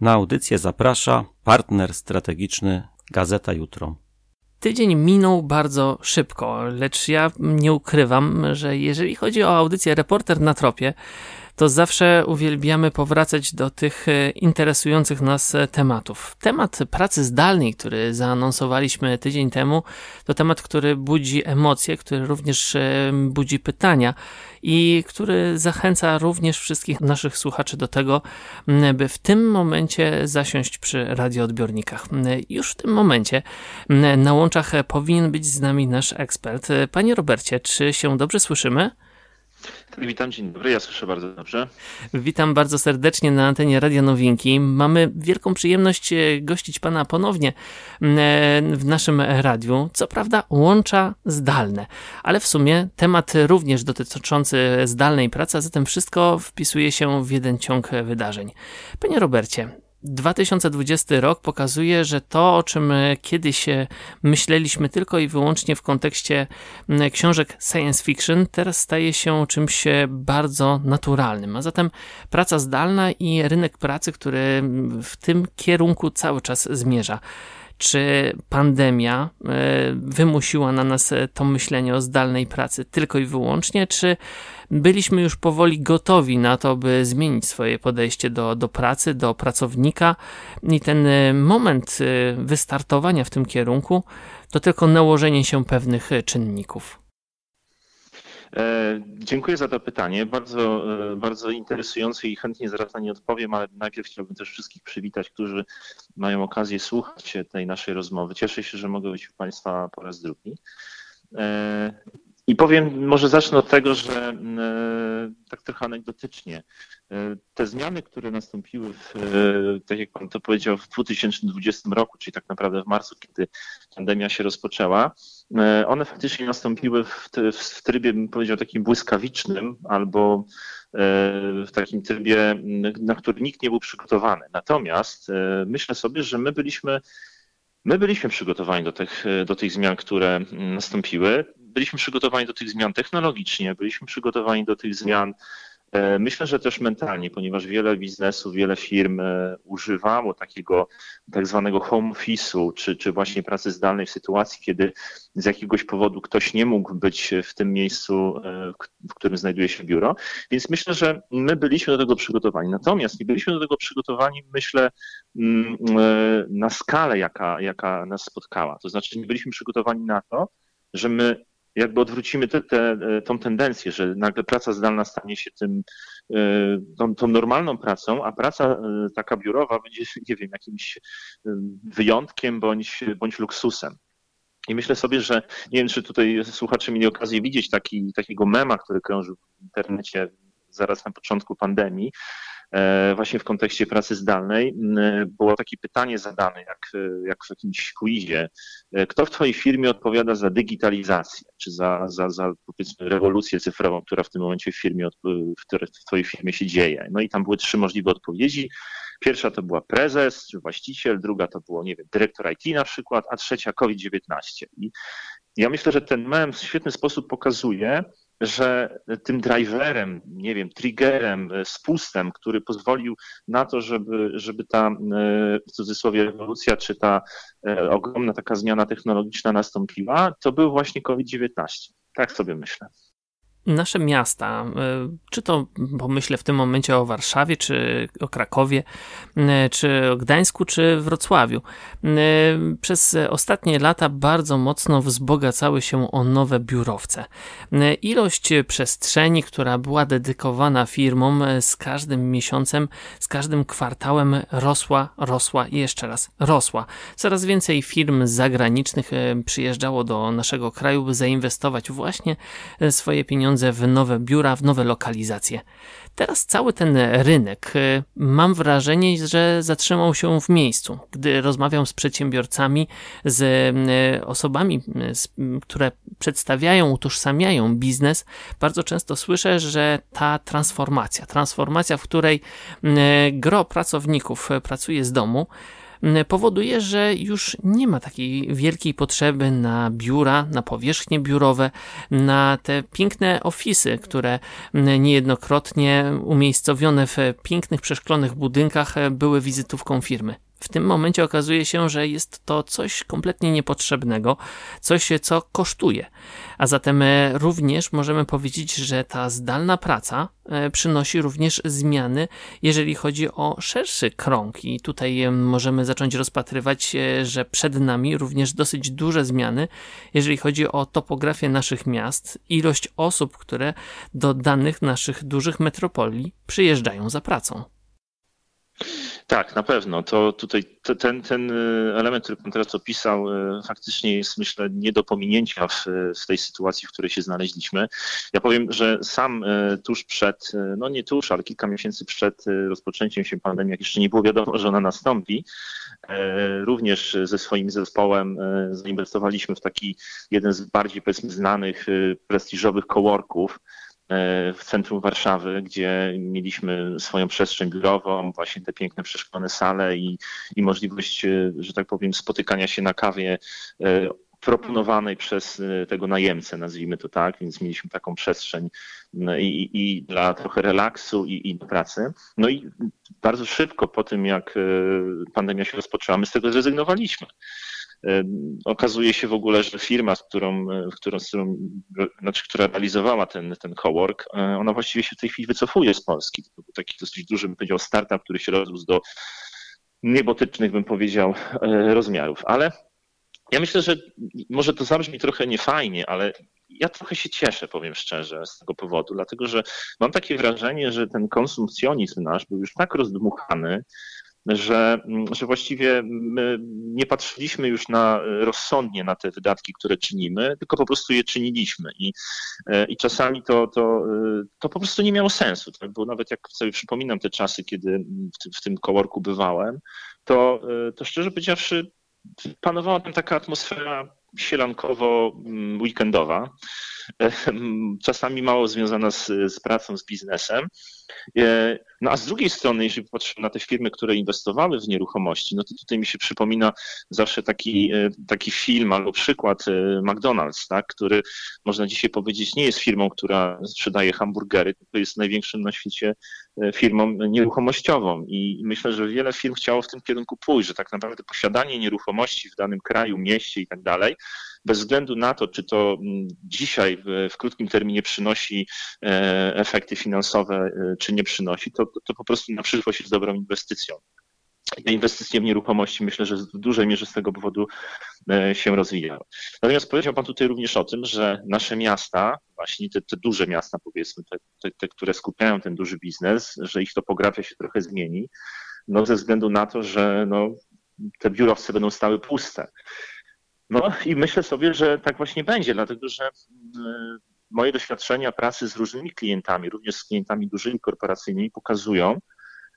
Na audycję zaprasza partner strategiczny Gazeta Jutro. Tydzień minął bardzo szybko, lecz ja nie ukrywam, że jeżeli chodzi o audycję Reporter na tropie, to zawsze uwielbiamy powracać do tych e, interesujących nas e, tematów. Temat pracy zdalnej, który zaanonsowaliśmy tydzień temu, to temat, który budzi emocje, który również e, budzi pytania i który zachęca również wszystkich naszych słuchaczy do tego, by w tym momencie zasiąść przy radioodbiornikach. Już w tym momencie na łączach powinien być z nami nasz ekspert. Panie Robercie, czy się dobrze słyszymy? Witam, dzień dobry, ja słyszę bardzo dobrze. Witam bardzo serdecznie na antenie Radia Nowinki. Mamy wielką przyjemność e, gościć Pana ponownie e, w naszym radiu. Co prawda łącza zdalne, ale w sumie temat również dotyczący zdalnej pracy, a zatem wszystko wpisuje się w jeden ciąg wydarzeń. Panie Robercie, 2020 rok pokazuje, że to, o czym e, kiedyś e, myśleliśmy tylko i wyłącznie w kontekście książek science fiction, teraz staje się czymś e, bardzo naturalnym. A zatem praca zdalna i rynek pracy, który w tym kierunku cały czas zmierza czy pandemia wymusiła na nas to myślenie o zdalnej pracy tylko i wyłącznie, czy byliśmy już powoli gotowi na to, by zmienić swoje podejście do, do pracy, do pracownika i ten e, moment e, wystartowania w tym kierunku to tylko nałożenie się pewnych e, czynników. Dziękuję za to pytanie. Bardzo, bardzo interesujące i chętnie zaraz na nie odpowiem, ale najpierw chciałbym też wszystkich przywitać, którzy mają okazję słuchać tej naszej rozmowy. Cieszę się, że mogę być u Państwa po raz drugi. I powiem, może zacznę od tego, że mm, e, tak trochę anegdotycznie. E, te zmiany, które nastąpiły, w, e, tak jak pan to powiedział, w 2020 roku, czyli tak naprawdę w marcu, kiedy pandemia się rozpoczęła, one faktycznie nastąpiły w, w trybie, bym powiedział, takim błyskawicznym albo w takim trybie, na który nikt nie był przygotowany. Natomiast myślę sobie, że my byliśmy My byliśmy przygotowani do tych, do tych zmian, które nastąpiły byliśmy przygotowani do tych zmian technologicznie, byliśmy przygotowani do tych zmian e, Myślę, że też mentalnie, ponieważ wiele biznesów, wiele firm e, używało takiego tak zwanego home office'u, czy, czy właśnie pracy zdalnej w sytuacji, kiedy z jakiegoś powodu ktoś nie mógł być w tym miejscu, e, w którym znajduje się biuro. Więc myślę, że my byliśmy do tego przygotowani. Natomiast nie byliśmy do tego przygotowani, myślę, mm, na skalę, jaka, jaka nas spotkała. To znaczy nie byliśmy przygotowani na to, że my jakby odwrócimy te, te, tą tendencję, że nagle praca zdalna stanie się tym, e, tą, tą, normalną pracą, a praca e, taka biurowa będzie, nie wiem, jakimś e, wyjątkiem bądź, bądź luksusem. I myślę sobie, że nie wiem, czy tutaj słuchacze mieli okazję widzieć taki, takiego mema, który krążył w internecie zaraz na początku pandemii, E, właśnie w kontekście pracy zdalnej było takie pytanie zadane, jak, jak w jakimś quizie. E, kto w Twojej firmie odpowiada za digitalizację, czy za, za, za powiedzmy rewolucję cyfrową, która w tym momencie w firmie, w Twojej firmie się dzieje? No i tam były trzy możliwe odpowiedzi. Pierwsza to była prezes czy właściciel, druga to było, nie wiem, dyrektor IT na przykład, a trzecia COVID-19. I ja myślę, że ten mem w świetny sposób pokazuje, że tym driverem, nie wiem, triggerem, e, spustem, który pozwolił na to, żeby, żeby ta e, w cudzysłowie rewolucja, czy ta e, ogromna taka zmiana technologiczna nastąpiła, to był właśnie COVID-19. Tak sobie myślę nasze miasta, e, czy to pomyślę w tym momencie o Warszawie, czy o Krakowie, e, czy o Gdańsku, czy Wrocławiu, e, przez ostatnie lata bardzo mocno wzbogacały się o nowe biurowce. Ilość przestrzeni, która była dedykowana firmom z każdym miesiącem, z każdym kwartałem rosła, rosła i jeszcze raz rosła. Coraz więcej firm zagranicznych przyjeżdżało do naszego kraju, by zainwestować właśnie swoje pieniądze pieniądze w nowe biura, w nowe lokalizacje. Teraz cały ten rynek, y, mam wrażenie, że zatrzymał się w miejscu. Gdy rozmawiam z przedsiębiorcami, z y, osobami, y, które przedstawiają, utożsamiają biznes, bardzo często słyszę, że ta transformacja, transformacja, w której gro pracowników pracuje z domu, powoduje, że już nie ma takiej wielkiej potrzeby na biura, na powierzchnie biurowe, na te piękne ofisy, które niejednokrotnie umiejscowione w pięknych, przeszklonych budynkach były wizytówką firmy. W tym momencie okazuje się, że jest to coś kompletnie niepotrzebnego, coś, co kosztuje. A zatem e, również możemy powiedzieć, że ta zdalna praca e, przynosi również zmiany, jeżeli chodzi o szerszy krąg. I tutaj e, możemy zacząć rozpatrywać, że przed nami również dosyć duże zmiany, jeżeli chodzi o topografię naszych miast, ilość osób, które do danych naszych dużych metropolii przyjeżdżają za pracą. Tak, na pewno. To tutaj ten, ten y, element, który pan teraz opisał, y, faktycznie jest, myślę, nie do pominięcia w, w tej sytuacji, w której się znaleźliśmy. Ja powiem, że sam y, tuż przed, no nie tuż, ale kilka miesięcy przed rozpoczęciem się pandemii, jak jeszcze nie było wiadomo, że ona nastąpi, również ze swoim zespołem zainwestowaliśmy w taki jeden z bardziej powiedzmy znanych, prestiżowych coworków, w centrum Warszawy, gdzie mieliśmy swoją przestrzeń biurową, właśnie te piękne przeszklone sale i, i możliwość, e, że tak powiem, spotykania się na kawie e, proponowanej przez tego najemcę, nazwijmy to tak, więc mieliśmy taką przestrzeń no i, i, dla trochę relaksu i, i pracy. No i bardzo szybko po tym, jak pandemia się rozpoczęła, my z tego zrezygnowaliśmy. Okazuje się w ogóle, że firma, z którą, w którą, z którą, znaczy, która realizowała ten, ten cowork, e, ona właściwie się w tej chwili wycofuje z Polski. To był taki dosyć duży, bym powiedział, startup, który się rozrósł do niebotycznych, bym powiedział, e, rozmiarów. Ale ja myślę, że może to zabrzmi trochę niefajnie, ale ja trochę się cieszę, powiem szczerze, z tego powodu, dlatego że mam takie wrażenie, że ten konsumpcjonizm nasz był już tak rozdmuchany, że, że właściwie nie patrzyliśmy już na rozsądnie na te wydatki, które czynimy, tylko po prostu je czyniliśmy. I, i czasami to, to, to po prostu nie miało sensu. Tak? Bo nawet jak sobie przypominam te czasy, kiedy w tym, w tym kołorku bywałem, to, to szczerze powiedziawszy, panowała tam taka atmosfera sielankowo-weekendowa, czasami mało związana z, z pracą, z biznesem. E, no a z drugiej strony, jeżeli popatrzymy na te firmy, które inwestowały w nieruchomości, no to tutaj mi się przypomina zawsze taki, e, taki film albo przykład e, McDonald's, tak, który można dzisiaj powiedzieć nie jest firmą, która sprzedaje hamburgery, tylko jest największym na świecie firmą nieruchomościową i myślę, że wiele firm chciało w tym kierunku pójść, że tak naprawdę posiadanie nieruchomości w danym kraju, mieście i tak dalej bez względu na to, czy to mm, dzisiaj w, krótkim terminie przynosi e, efekty finansowe, e, czy nie przynosi, to, to po prostu na przyszłość jest dobrą inwestycją. Inwestycje w nieruchomości myślę, że w dużej mierze z tego powodu e, się rozwijały. Natomiast powiedział Pan tutaj również o tym, że nasze miasta, właśnie te, te duże miasta powiedzmy, te, te, te, które skupiają ten duży biznes, że ich topografia się trochę zmieni, no ze względu na to, że no, te biurowce będą stały puste. No i myślę sobie, że tak właśnie będzie, dlatego że mm, moje doświadczenia pracy z różnymi klientami, również z klientami dużymi korporacyjnymi pokazują,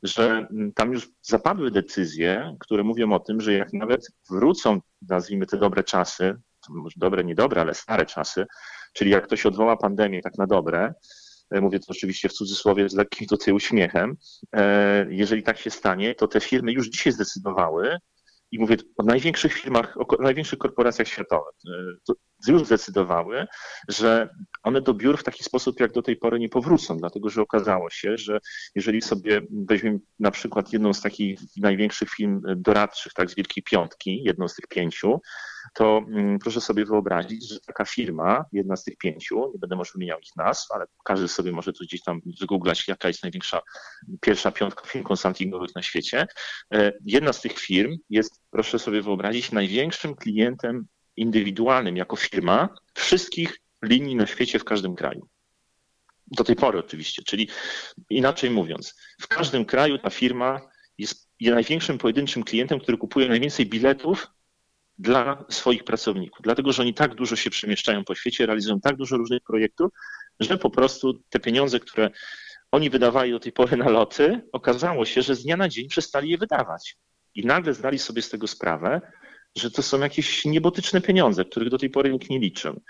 że mm, tam już zapadły decyzje, które mówią o tym, że jak nawet wrócą, nazwijmy te dobre czasy, może dobre, niedobre, ale stare czasy, czyli jak ktoś odwoła pandemię tak na dobre, e, mówię to oczywiście w cudzysłowie z lekkim tutaj uśmiechem, e, jeżeli tak się stanie, to te firmy już dzisiaj zdecydowały, i mówię o największych firmach, o największych korporacjach światowych, e, już zdecydowały, że one do biur w taki sposób jak do tej pory nie powrócą, dlatego że okazało się, że jeżeli sobie weźmiemy na przykład jedną z takich największych firm doradczych, tak z Wielkiej Piątki, jedną z tych pięciu, to mm, proszę sobie wyobrazić, że taka firma, jedna z tych pięciu, nie będę może wymieniał ich nazw, ale każdy sobie może tu gdzieś tam wygooglać, jaka jest największa, pierwsza piątka firm konsultingowych na świecie. E, jedna z tych firm jest, proszę sobie wyobrazić, największym klientem indywidualnym jako firma wszystkich linii na świecie w każdym kraju. Do tej pory oczywiście, czyli inaczej mówiąc, w każdym kraju ta firma jest największym pojedynczym klientem, który kupuje najwięcej biletów dla swoich pracowników, dlatego że oni tak dużo się przemieszczają po świecie, realizują tak dużo różnych projektów, że po prostu te pieniądze, które oni wydawali do tej pory na loty, okazało się, że z dnia na dzień przestali je wydawać. I nagle zdali sobie z tego sprawę, że to są jakieś niebotyczne pieniądze, których do tej pory nikt nie liczył.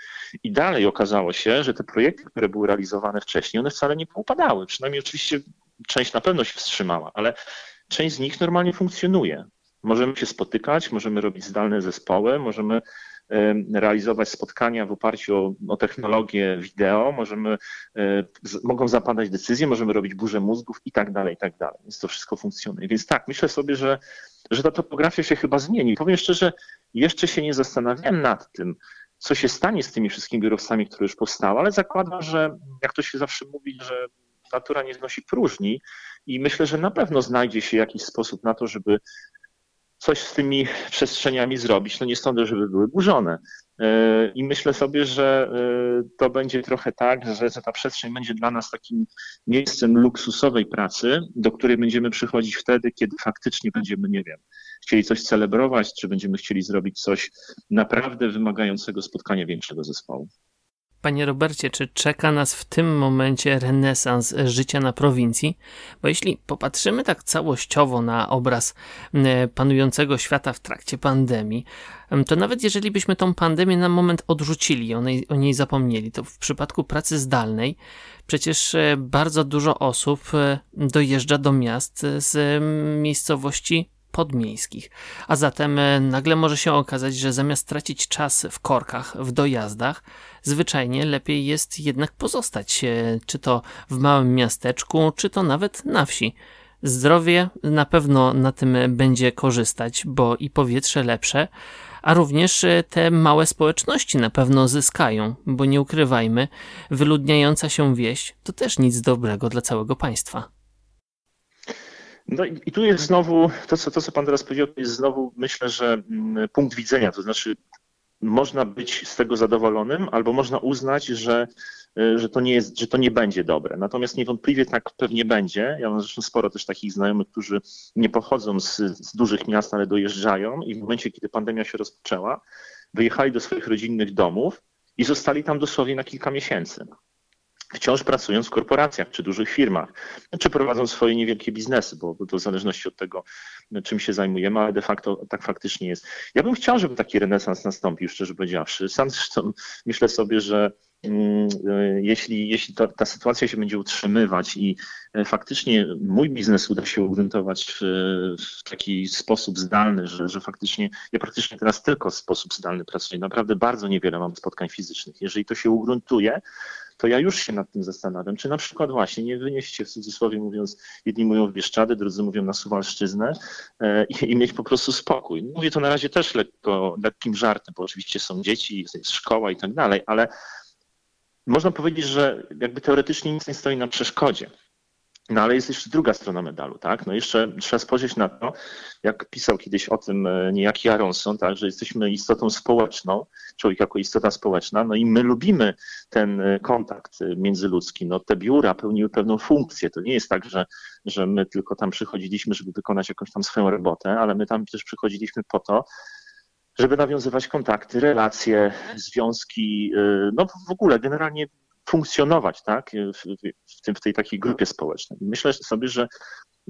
I dalej okazało się, że te projekty, które były realizowane wcześniej, one wcale nie upadały. Przynajmniej oczywiście część na pewno się wstrzymała, ale część z nich normalnie funkcjonuje. Możemy się spotykać, możemy robić zdalne zespoły, możemy realizować spotkania w oparciu o, o technologię wideo, możemy, e, mogą zapadać decyzje, możemy robić burzę mózgów i tak dalej, i tak dalej. Więc to wszystko funkcjonuje. Więc tak, myślę sobie, że, że ta topografia się chyba zmieni. Powiem szczerze, jeszcze się nie zastanawiałem nad tym, co się stanie z tymi wszystkimi biurowcami, które już powstały, ale zakładam, że jak to się zawsze mówi, że natura nie znosi próżni i myślę, że na pewno znajdzie się jakiś sposób na to, żeby coś z tymi przestrzeniami zrobić. No nie sądzę, żeby były burzone. E, I myślę sobie, że e, to będzie trochę tak, że ta przestrzeń będzie dla nas takim miejscem luksusowej pracy, do której będziemy przychodzić wtedy, kiedy faktycznie będziemy, nie wiem, chcieli coś celebrować, czy będziemy chcieli zrobić coś naprawdę wymagającego spotkania większego zespołu. Panie Robercie, czy czeka nas w tym momencie renesans życia na prowincji? Bo jeśli popatrzymy tak całościowo na obraz panującego świata w trakcie pandemii, to nawet jeżeli byśmy tą pandemię na moment odrzucili, o niej, o niej zapomnieli, to w przypadku pracy zdalnej przecież e, bardzo dużo osób e, dojeżdża do miast z miejscowości podmiejskich. A zatem e, nagle może się okazać, że zamiast tracić czas w korkach, w dojazdach, zwyczajnie lepiej jest jednak pozostać, czy to w małym miasteczku, czy to nawet na wsi. Zdrowie na pewno na tym będzie korzystać, bo i powietrze lepsze, a również e, te małe społeczności na pewno zyskają, bo nie ukrywajmy, wyludniająca się wieś to też nic dobrego dla całego państwa. No i tu jest znowu, to co, to co pan teraz powiedział, to jest znowu myślę, że mm, punkt widzenia, to znaczy można być z tego zadowolonym, albo można uznać, że, y, że, to nie jest, że to nie będzie dobre. Natomiast niewątpliwie tak pewnie będzie. Ja mam zresztą sporo też takich znajomych, którzy nie pochodzą z, z dużych miast, ale dojeżdżają i w momencie, kiedy pandemia się rozpoczęła, wyjechali do swoich rodzinnych domów i zostali tam dosłownie na kilka miesięcy wciąż pracując w korporacjach czy dużych firmach, czy prowadzą swoje niewielkie biznesy, bo to w zależności od tego, czym się zajmujemy, ale de facto tak faktycznie jest. Ja bym chciał, żeby taki renesans nastąpił, szczerze powiedziawszy. Sam zresztą myślę sobie, że mm, jeśli, jeśli ta, ta sytuacja się będzie utrzymywać i e, faktycznie mój biznes uda się ugruntować w, w taki sposób zdalny, że, że faktycznie ja praktycznie teraz tylko w sposób zdalny pracuję. Naprawdę bardzo niewiele mam spotkań fizycznych. Jeżeli to się ugruntuje, to ja już się nad tym zastanawiam, czy na przykład właśnie nie wynieść się w cudzysłowie mówiąc, jedni mówią w Bieszczady, drudzy mówią na Suwalszczyznę e, i, i, mieć po prostu spokój. Mówię to na razie też lekko, lekkim żartem, bo oczywiście są dzieci, jest szkoła i tak dalej, ale można powiedzieć, że jakby teoretycznie nic nie stoi na przeszkodzie. No ale jest jeszcze druga strona medalu, tak? No jeszcze trzeba spojrzeć na to, jak pisał kiedyś o tym e, niejaki Aronson, tak, że jesteśmy istotą społeczną, człowiek jako istota społeczna, no i my lubimy ten e, kontakt e, międzyludzki. No te biura pełniły pewną funkcję. To nie jest tak, że, że my tylko tam przychodziliśmy, żeby wykonać jakąś tam swoją robotę, ale my tam też przychodziliśmy po to, żeby nawiązywać kontakty, relacje, związki, no w ogóle generalnie funkcjonować tak, w, w, tym, w tej takiej grupie społecznej. Myślę sobie, że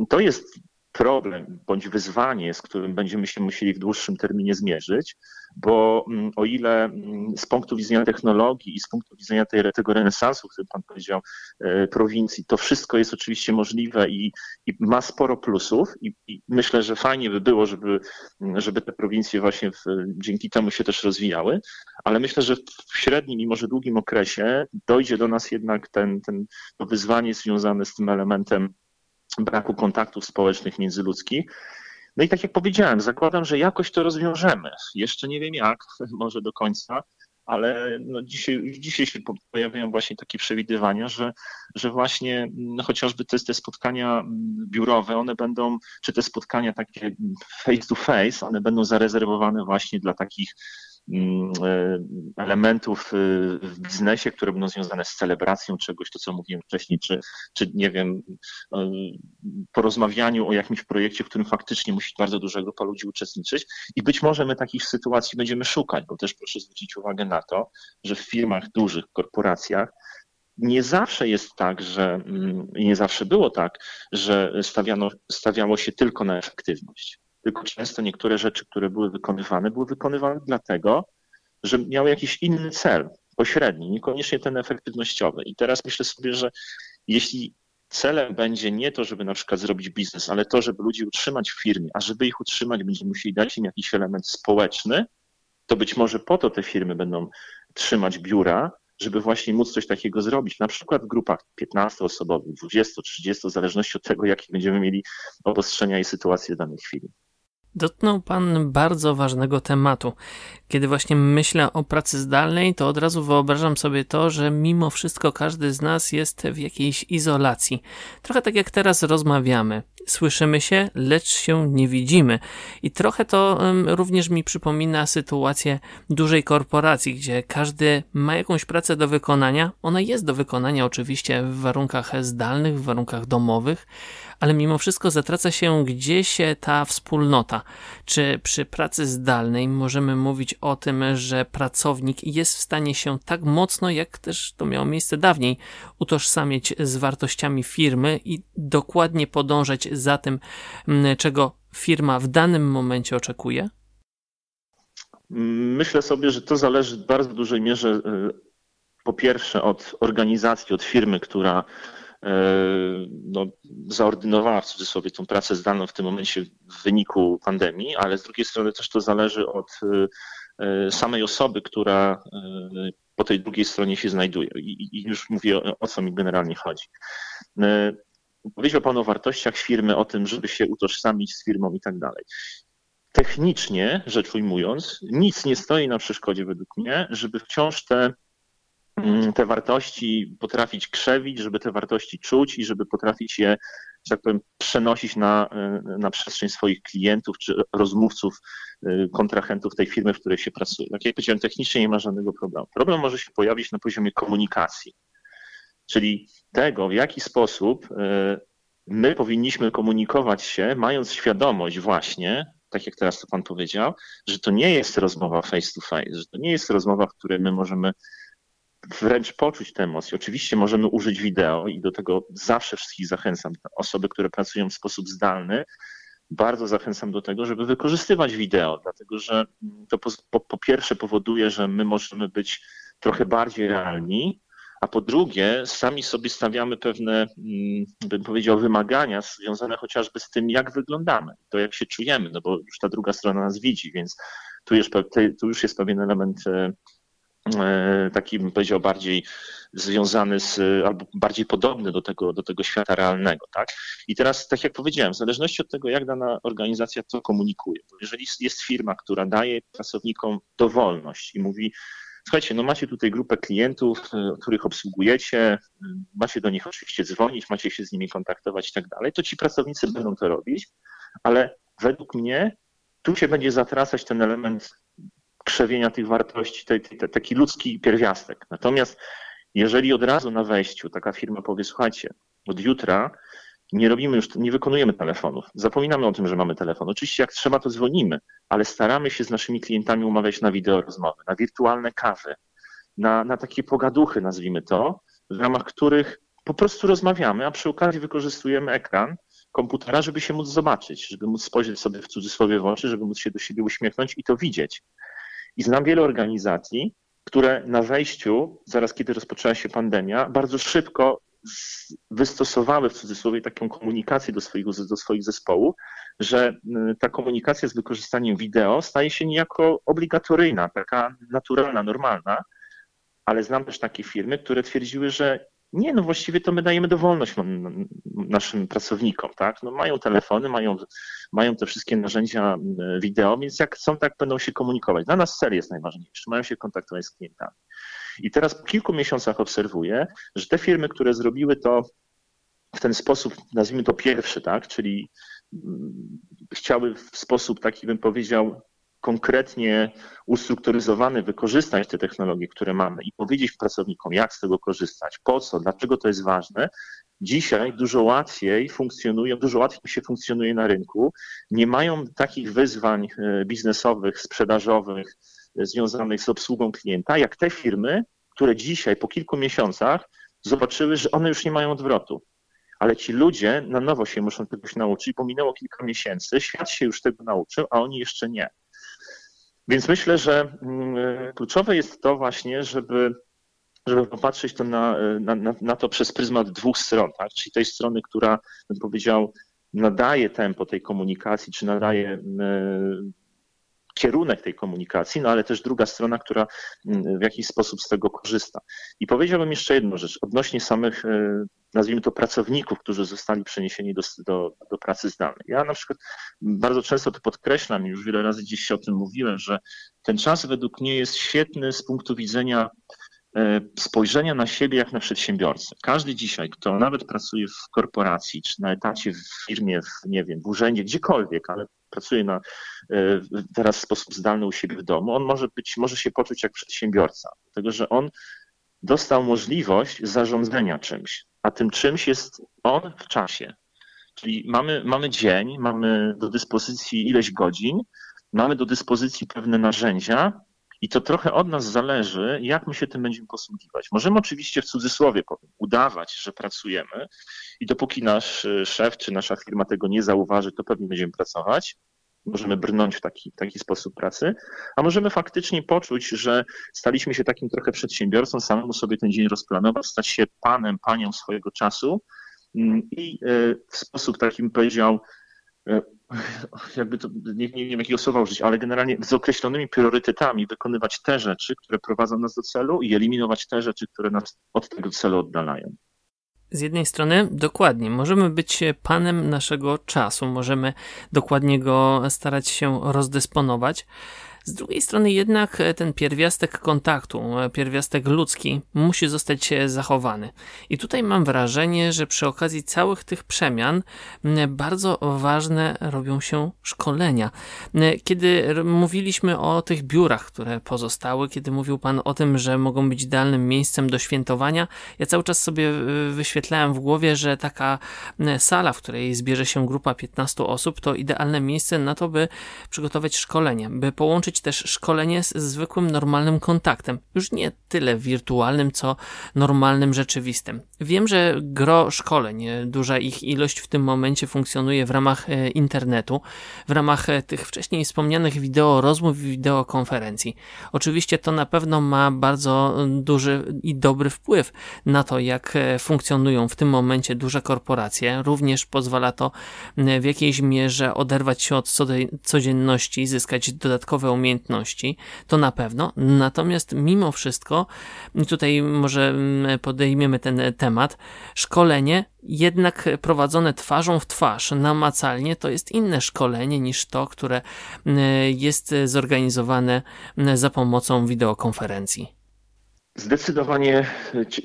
to jest problem bądź wyzwanie, z którym będziemy się musieli w dłuższym terminie zmierzyć, bo mm, o ile mm, z punktu widzenia technologii i z punktu widzenia tej, tego renesansu, który Pan powiedział, e, prowincji, to wszystko jest oczywiście możliwe i, i ma sporo plusów i, i, myślę, że fajnie by było, żeby, mm, żeby te prowincje właśnie w, dzięki temu się też rozwijały, ale myślę, że w średnim i może długim okresie dojdzie do nas jednak ten, ten, to wyzwanie związane z tym elementem braku kontaktów społecznych międzyludzkich. No i tak jak powiedziałem, zakładam, że jakoś to rozwiążemy. Jeszcze nie wiem jak, może do końca, ale no dzisiaj, dzisiaj się pojawiają właśnie takie przewidywania, że, że właśnie no chociażby te, te spotkania biurowe, one będą, czy te spotkania takie face to face, one będą zarezerwowane właśnie dla takich Mm, elementów e, w biznesie, które będą związane z celebracją czegoś, to co mówiłem wcześniej, czy, czy nie wiem, e, porozmawianiu o jakimś projekcie, w którym faktycznie musi bardzo duża grupa ludzi uczestniczyć. I być może my takich sytuacji będziemy szukać, bo też proszę zwrócić uwagę na to, że w firmach dużych, korporacjach nie zawsze jest tak, że mm, nie zawsze było tak, że stawiano, stawiało się tylko na efektywność tylko często niektóre rzeczy, które były wykonywane, były wykonywane dlatego, że miały jakiś inny cel, pośredni, niekoniecznie ten efektywnościowy. I teraz myślę sobie, że jeśli celem będzie nie to, żeby na przykład zrobić biznes, ale to, żeby ludzi utrzymać w firmie, a żeby ich utrzymać, będziemy musieli dać im jakiś element społeczny, to być może po to te firmy będą trzymać biura, żeby właśnie móc coś takiego zrobić, na przykład w grupach 15-osobowych, 20, 30, w zależności od tego, jakie będziemy mieli obostrzenia i sytuacje w danej chwili. Dotknął Pan bardzo ważnego tematu. Kiedy właśnie myślę o pracy zdalnej, to od razu wyobrażam sobie to, że mimo wszystko każdy z nas jest w jakiejś izolacji. Trochę tak jak teraz rozmawiamy. Słyszymy się, lecz się nie widzimy. I trochę to również mi przypomina sytuację dużej korporacji, gdzie każdy ma jakąś pracę do wykonania. Ona jest do wykonania oczywiście w warunkach zdalnych, w warunkach domowych, ale mimo wszystko zatraca się gdzieś ta wspólnota. Czy przy pracy zdalnej możemy mówić o tym, że pracownik jest w stanie się tak mocno, jak też to miało miejsce dawniej, utożsamiać z wartościami firmy i dokładnie podążać za tym, czego firma w danym momencie oczekuje? Myślę sobie, że to zależy w bardzo dużej mierze y, po pierwsze od organizacji, od firmy, która E, no, zaordynowała w cudzysłowie tą pracę zdalną w tym momencie w wyniku pandemii, ale z drugiej strony też to zależy od e, samej osoby, która e, po tej drugiej stronie się znajduje. I, już mówię o, o co mi generalnie chodzi. Powiedział Pan o wartościach firmy, o tym, żeby się utożsamić z firmą i tak dalej. Technicznie rzecz ujmując, nic nie stoi na przeszkodzie według mnie, żeby wciąż te Mm, te wartości potrafić krzewić, żeby te wartości czuć i żeby potrafić je, że tak powiem, przenosić na, y, na przestrzeń swoich klientów czy rozmówców, y, kontrahentów tej firmy, w której się pracuje. Tak jak powiedziałem, technicznie nie ma żadnego problemu. Problem może się pojawić na poziomie komunikacji, czyli tego, w jaki sposób y, my powinniśmy komunikować się, mając świadomość właśnie, tak jak teraz to Pan powiedział, że to nie jest rozmowa face to face, że to nie jest rozmowa, w której my możemy wręcz poczuć te emocje. Oczywiście możemy użyć wideo i do tego zawsze wszystkich zachęcam. Osoby, które pracują w sposób zdalny, bardzo zachęcam do tego, żeby wykorzystywać wideo, dlatego że to po, po, po pierwsze powoduje, że my możemy być trochę bardziej realni, a po drugie, sami sobie stawiamy pewne, mm, bym powiedział, wymagania związane chociażby z tym, jak wyglądamy, to jak się czujemy, no bo już ta druga strona nas widzi, więc tu już, tu już jest pewien element e, E, taki bym powiedział bardziej związany z, albo bardziej podobny do tego, do tego świata realnego, tak? I teraz, tak jak powiedziałem, w zależności od tego, jak dana organizacja to komunikuje, bo jeżeli jest firma, która daje pracownikom dowolność i mówi, słuchajcie, no macie tutaj grupę klientów, e, których obsługujecie, e, macie do nich oczywiście dzwonić, macie się z nimi kontaktować i tak dalej, to ci pracownicy będą to robić, ale według mnie tu się będzie zatracać ten element krzewienia tych wartości, taki ludzki pierwiastek. Natomiast jeżeli od razu na wejściu taka firma powie, słuchajcie, od jutra nie robimy już, nie wykonujemy telefonów, zapominamy o tym, że mamy telefon. Oczywiście jak trzeba, to dzwonimy, ale staramy się z naszymi klientami umawiać na wideo rozmowy, na wirtualne kawy, na, na takie pogaduchy, nazwijmy to, w ramach których po prostu rozmawiamy, a przy okazji wykorzystujemy ekran komputera, żeby się móc zobaczyć, żeby móc spojrzeć sobie w cudzysłowie w oczy, żeby móc się do siebie uśmiechnąć i to widzieć. I znam wiele organizacji, które na wejściu, zaraz kiedy rozpoczęła się pandemia, bardzo szybko wystosowały w cudzysłowie taką komunikację do swoich, do swoich zespołów, że y, ta komunikacja z wykorzystaniem wideo staje się niejako obligatoryjna, taka naturalna, normalna, ale znam też takie firmy, które twierdziły, że nie, no właściwie to my dajemy dowolność naszym pracownikom, tak? No mają telefony, mają, mają te wszystkie narzędzia wideo, więc jak chcą, tak będą się komunikować. Dla nas cel jest najważniejszy, mają się kontaktować z klientami. I teraz po kilku miesiącach obserwuję, że te firmy, które zrobiły to w ten sposób, nazwijmy to pierwszy, tak? Czyli chciały w sposób taki, bym powiedział, konkretnie ustrukturyzowany wykorzystać te technologie, które mamy i powiedzieć pracownikom, jak z tego korzystać, po co, dlaczego to jest ważne, dzisiaj dużo łatwiej funkcjonują, dużo łatwiej się funkcjonuje na rynku, nie mają takich wyzwań e, biznesowych, sprzedażowych związanych z obsługą klienta, jak te firmy, które dzisiaj po kilku miesiącach zobaczyły, że one już nie mają odwrotu. Ale ci ludzie na nowo się muszą czegoś nauczyć, bo minęło kilka miesięcy, świat się już tego nauczył, a oni jeszcze nie. Więc myślę, że mm, kluczowe jest to właśnie, żeby żeby popatrzeć to na, na, na, to przez pryzmat dwóch stron, tak? czyli tej strony, która, bym powiedział, nadaje tempo tej komunikacji, czy nadaje kierunek tej komunikacji, no ale też druga strona, która mm, w jakiś sposób z tego korzysta. I powiedziałbym jeszcze jedną rzecz odnośnie samych, e, nazwijmy to, pracowników, którzy zostali przeniesieni do, do, do pracy zdalnej. Ja na przykład bardzo często to podkreślam i już wiele razy się o tym mówiłem, że ten czas według mnie jest świetny z punktu widzenia e, spojrzenia na siebie jak na przedsiębiorcę. Każdy dzisiaj, kto nawet pracuje w korporacji, czy na etacie w firmie, w, nie wiem, w urzędzie, gdziekolwiek, ale pracuje na, e, teraz w sposób zdalny u siebie w domu, on może być, może się poczuć jak przedsiębiorca, dlatego że on dostał możliwość zarządzania czymś, a tym czymś jest on w czasie. Czyli mamy, mamy dzień, mamy do dyspozycji ileś godzin, mamy do dyspozycji pewne narzędzia, i to trochę od nas zależy, jak my się tym będziemy posługiwać. Możemy oczywiście w cudzysłowie powiem, udawać, że pracujemy i dopóki nasz e, szef czy nasza firma tego nie zauważy, to pewnie będziemy pracować. Możemy brnąć w taki, taki sposób pracy, a możemy faktycznie poczuć, że staliśmy się takim trochę przedsiębiorcą, samemu sobie ten dzień rozplanować, stać się panem, panią swojego czasu mm, i e, w sposób takim powiedział, e, jakby to, nie, nie wiem jakiego słowa użyć, ale generalnie z określonymi priorytetami wykonywać te rzeczy, które prowadzą nas do celu i eliminować te rzeczy, które nas od tego celu oddalają. Z jednej strony, dokładnie, możemy być panem naszego czasu, możemy dokładnie go starać się rozdysponować, z drugiej strony jednak e, ten pierwiastek kontaktu, e, pierwiastek ludzki musi zostać e, zachowany. I tutaj mam wrażenie, że przy okazji całych tych przemian bardzo ważne robią się szkolenia. Kiedy mówiliśmy o tych biurach, które pozostały, kiedy mówił Pan o tym, że mogą być idealnym miejscem do świętowania, ja cały czas sobie wyświetlałem w głowie, że taka sala, w której zbierze się grupa 15 osób, to idealne miejsce na to, by przygotować szkolenie, by połączyć też szkolenie z zwykłym, normalnym kontaktem. Już nie tyle wirtualnym, co normalnym, rzeczywistym. Wiem, że gro szkoleń, duża ich ilość w tym momencie funkcjonuje w ramach e, internetu, w ramach e, tych wcześniej wspomnianych wideo rozmów i wideokonferencji. Oczywiście to na pewno ma bardzo duży i dobry wpływ na to, jak e, funkcjonują w tym momencie duże korporacje. Również pozwala to w jakiejś mierze oderwać się od codzienności, zyskać dodatkowe umiejętności umiejętności, to na pewno. Natomiast mimo wszystko, tutaj może mm, podejmiemy ten temat, szkolenie jednak prowadzone twarzą w twarz, namacalnie, to jest inne szkolenie niż to, które mm, jest zorganizowane mm, za pomocą wideokonferencji. Zdecydowanie,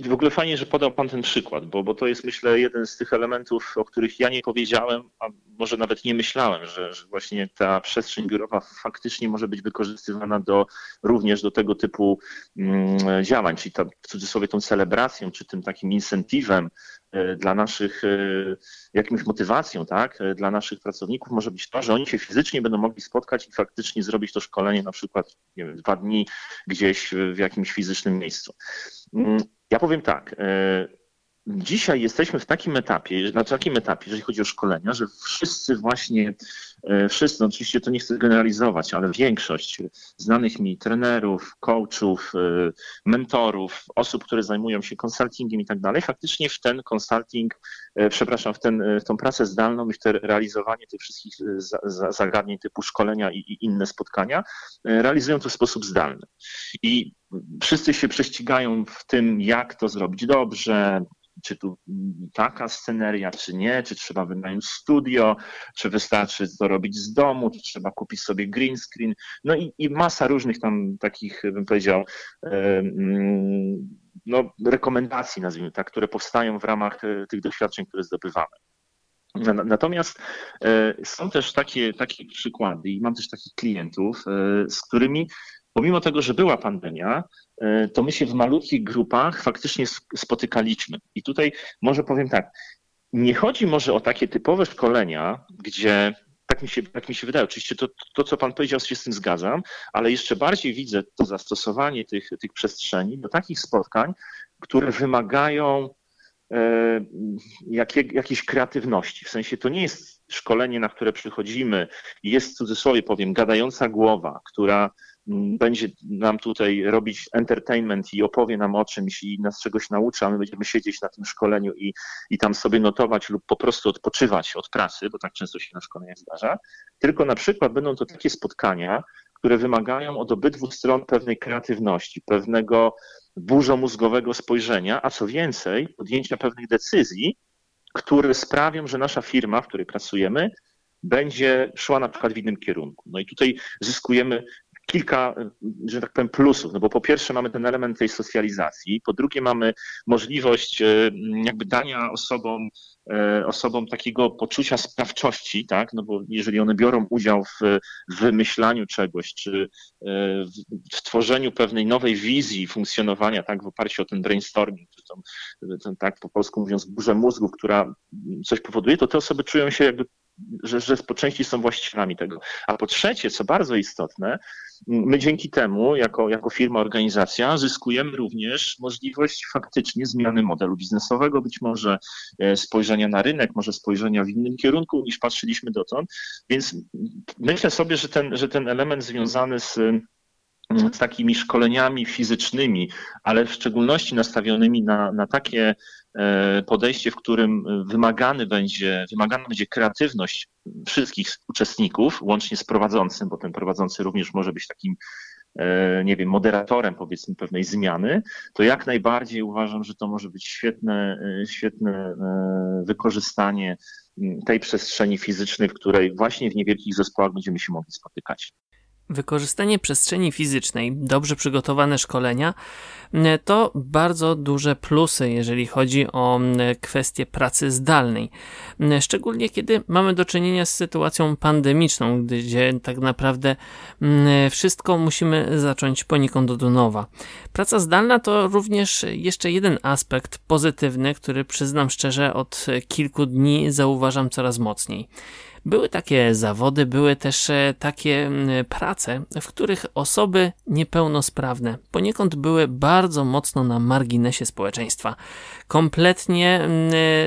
w ogóle fajnie, że podał Pan ten przykład, bo, bo to jest myślę jeden z tych elementów, o których ja nie powiedziałem, a może nawet nie myślałem, że, że właśnie ta przestrzeń biurowa faktycznie może być wykorzystywana do, również do tego typu mm, działań, czyli ta, w cudzysłowie tą celebracją, czy tym takim incentywem dla naszych, e, jakimś motywacją, tak, e, dla naszych pracowników może być to, że oni się fizycznie będą mogli spotkać i faktycznie zrobić to szkolenie na przykład, nie wiem, dwa dni gdzieś w jakimś fizycznym miejscu. Mm, ja powiem tak, dzisiaj jesteśmy w takim etapie, na takim etapie, jeżeli chodzi o szkolenia, że wszyscy właśnie, e, wszyscy, no oczywiście to nie chcę generalizować, ale większość znanych mi trenerów, coachów, e, mentorów, osób, które zajmują się konsultingiem i tak dalej, faktycznie w ten konsulting, e, przepraszam, w, ten, w tą pracę zdalną i w te realizowanie tych wszystkich zagadnień typu szkolenia i, i inne spotkania realizują to w sposób zdalny. I wszyscy się prześcigają w tym, jak to zrobić dobrze, czy tu taka sceneria, czy nie, czy trzeba wynająć studio, czy wystarczy to robić z domu, czy trzeba kupić sobie green screen, no i, i masa różnych tam takich, bym powiedział, no, rekomendacji, nazwijmy tak, które powstają w ramach e, tych doświadczeń, które zdobywamy. Natomiast e, są też takie, takie przykłady i mam też takich klientów, e, z którymi pomimo tego, że była pandemia, to my się w malutkich grupach faktycznie spotykaliśmy. I tutaj może powiem tak, nie chodzi może o takie typowe szkolenia, gdzie tak mi się, tak mi się wydaje. Oczywiście to, to, co Pan powiedział, się z tym zgadzam, ale jeszcze bardziej widzę to zastosowanie tych, tych przestrzeni do takich spotkań, które wymagają e, jakie, jakiejś kreatywności. W sensie to nie jest szkolenie, na które przychodzimy jest w cudzysłowie powiem gadająca głowa, która będzie nam tutaj robić entertainment i opowie nam o czymś i nas czegoś nauczy, a my będziemy siedzieć na tym szkoleniu i, i tam sobie notować lub po prostu odpoczywać od pracy, bo tak często się na szkoleniach zdarza, tylko na przykład będą to takie spotkania, które wymagają od obydwu stron pewnej kreatywności, pewnego burzomózgowego spojrzenia, a co więcej, podjęcia pewnych decyzji, które sprawią, że nasza firma, w której pracujemy, będzie szła na przykład w innym kierunku. No i tutaj zyskujemy kilka, że tak powiem, plusów. No bo po pierwsze mamy ten element tej socjalizacji, po drugie mamy możliwość e, jakby dania osobom, e, osobom takiego poczucia sprawczości, tak? No bo jeżeli one biorą udział w, wymyślaniu czegoś, czy e, w tworzeniu pewnej nowej wizji funkcjonowania, tak, w oparciu o ten brainstorming, czy tą, ten, tak po polsku mówiąc, burzę mózgu, która coś powoduje, to te osoby czują się jakby że, że po części są właścicielami tego. A po trzecie, co bardzo istotne, my dzięki temu, jako, jako firma, organizacja, zyskujemy również możliwość faktycznie zmiany modelu biznesowego, być może e, spojrzenia na rynek, może spojrzenia w innym kierunku niż patrzyliśmy dotąd. Więc myślę sobie, że ten, że ten element związany z z takimi szkoleniami fizycznymi, ale w szczególności nastawionymi na, na takie E, podejście, w którym wymagany będzie, wymagana będzie kreatywność wszystkich uczestników, łącznie z prowadzącym, bo ten prowadzący również może być takim, e, nie wiem, moderatorem powiedzmy pewnej zmiany, to jak najbardziej uważam, że to może być świetne, e, świetne wykorzystanie tej przestrzeni fizycznej, w której właśnie w niewielkich zespołach będziemy się mogli spotykać. Wykorzystanie przestrzeni fizycznej, dobrze przygotowane szkolenia e, to bardzo duże plusy, jeżeli chodzi o e, kwestię pracy zdalnej. E, szczególnie kiedy mamy do czynienia z sytuacją pandemiczną, gdzie tak naprawdę wszystko musimy zacząć poniekąd od nowa. Praca zdalna to również jeszcze jeden aspekt pozytywny, który przyznam szczerze od kilku dni zauważam coraz mocniej. Były takie zawody, były też e, takie prace, w których osoby niepełnosprawne poniekąd były bardzo mocno na marginesie społeczeństwa. Kompletnie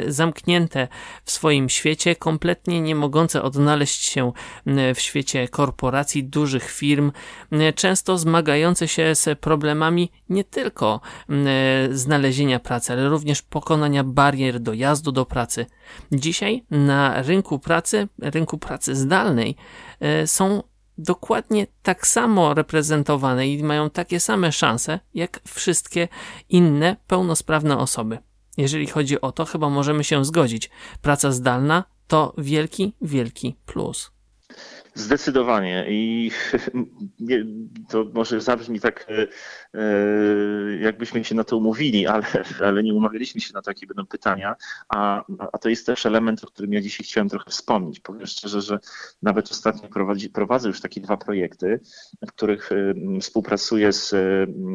zamknięte w swoim świecie, kompletnie nie mogące odnaleźć się w świecie korporacji, dużych firm, często zmagające się z problemami nie tylko znalezienia pracy, ale również pokonania barier dojazdu do pracy. Dzisiaj na rynku pracy rynku pracy zdalnej e, są dokładnie tak samo reprezentowane i mają takie same szanse jak wszystkie inne pełnosprawne osoby. Jeżeli chodzi o to, chyba możemy się zgodzić. Praca zdalna to wielki, wielki plus. Zdecydowanie i to może zabrzmi tak, e, jakbyśmy się na to umówili, ale, ale nie umawialiśmy się na takie będą pytania, a, a to jest też element, o którym ja dzisiaj chciałem trochę wspomnieć. Powiem szczerze, że nawet ostatnio prowadzi, prowadzę już takie dwa projekty, w których współpracuję z,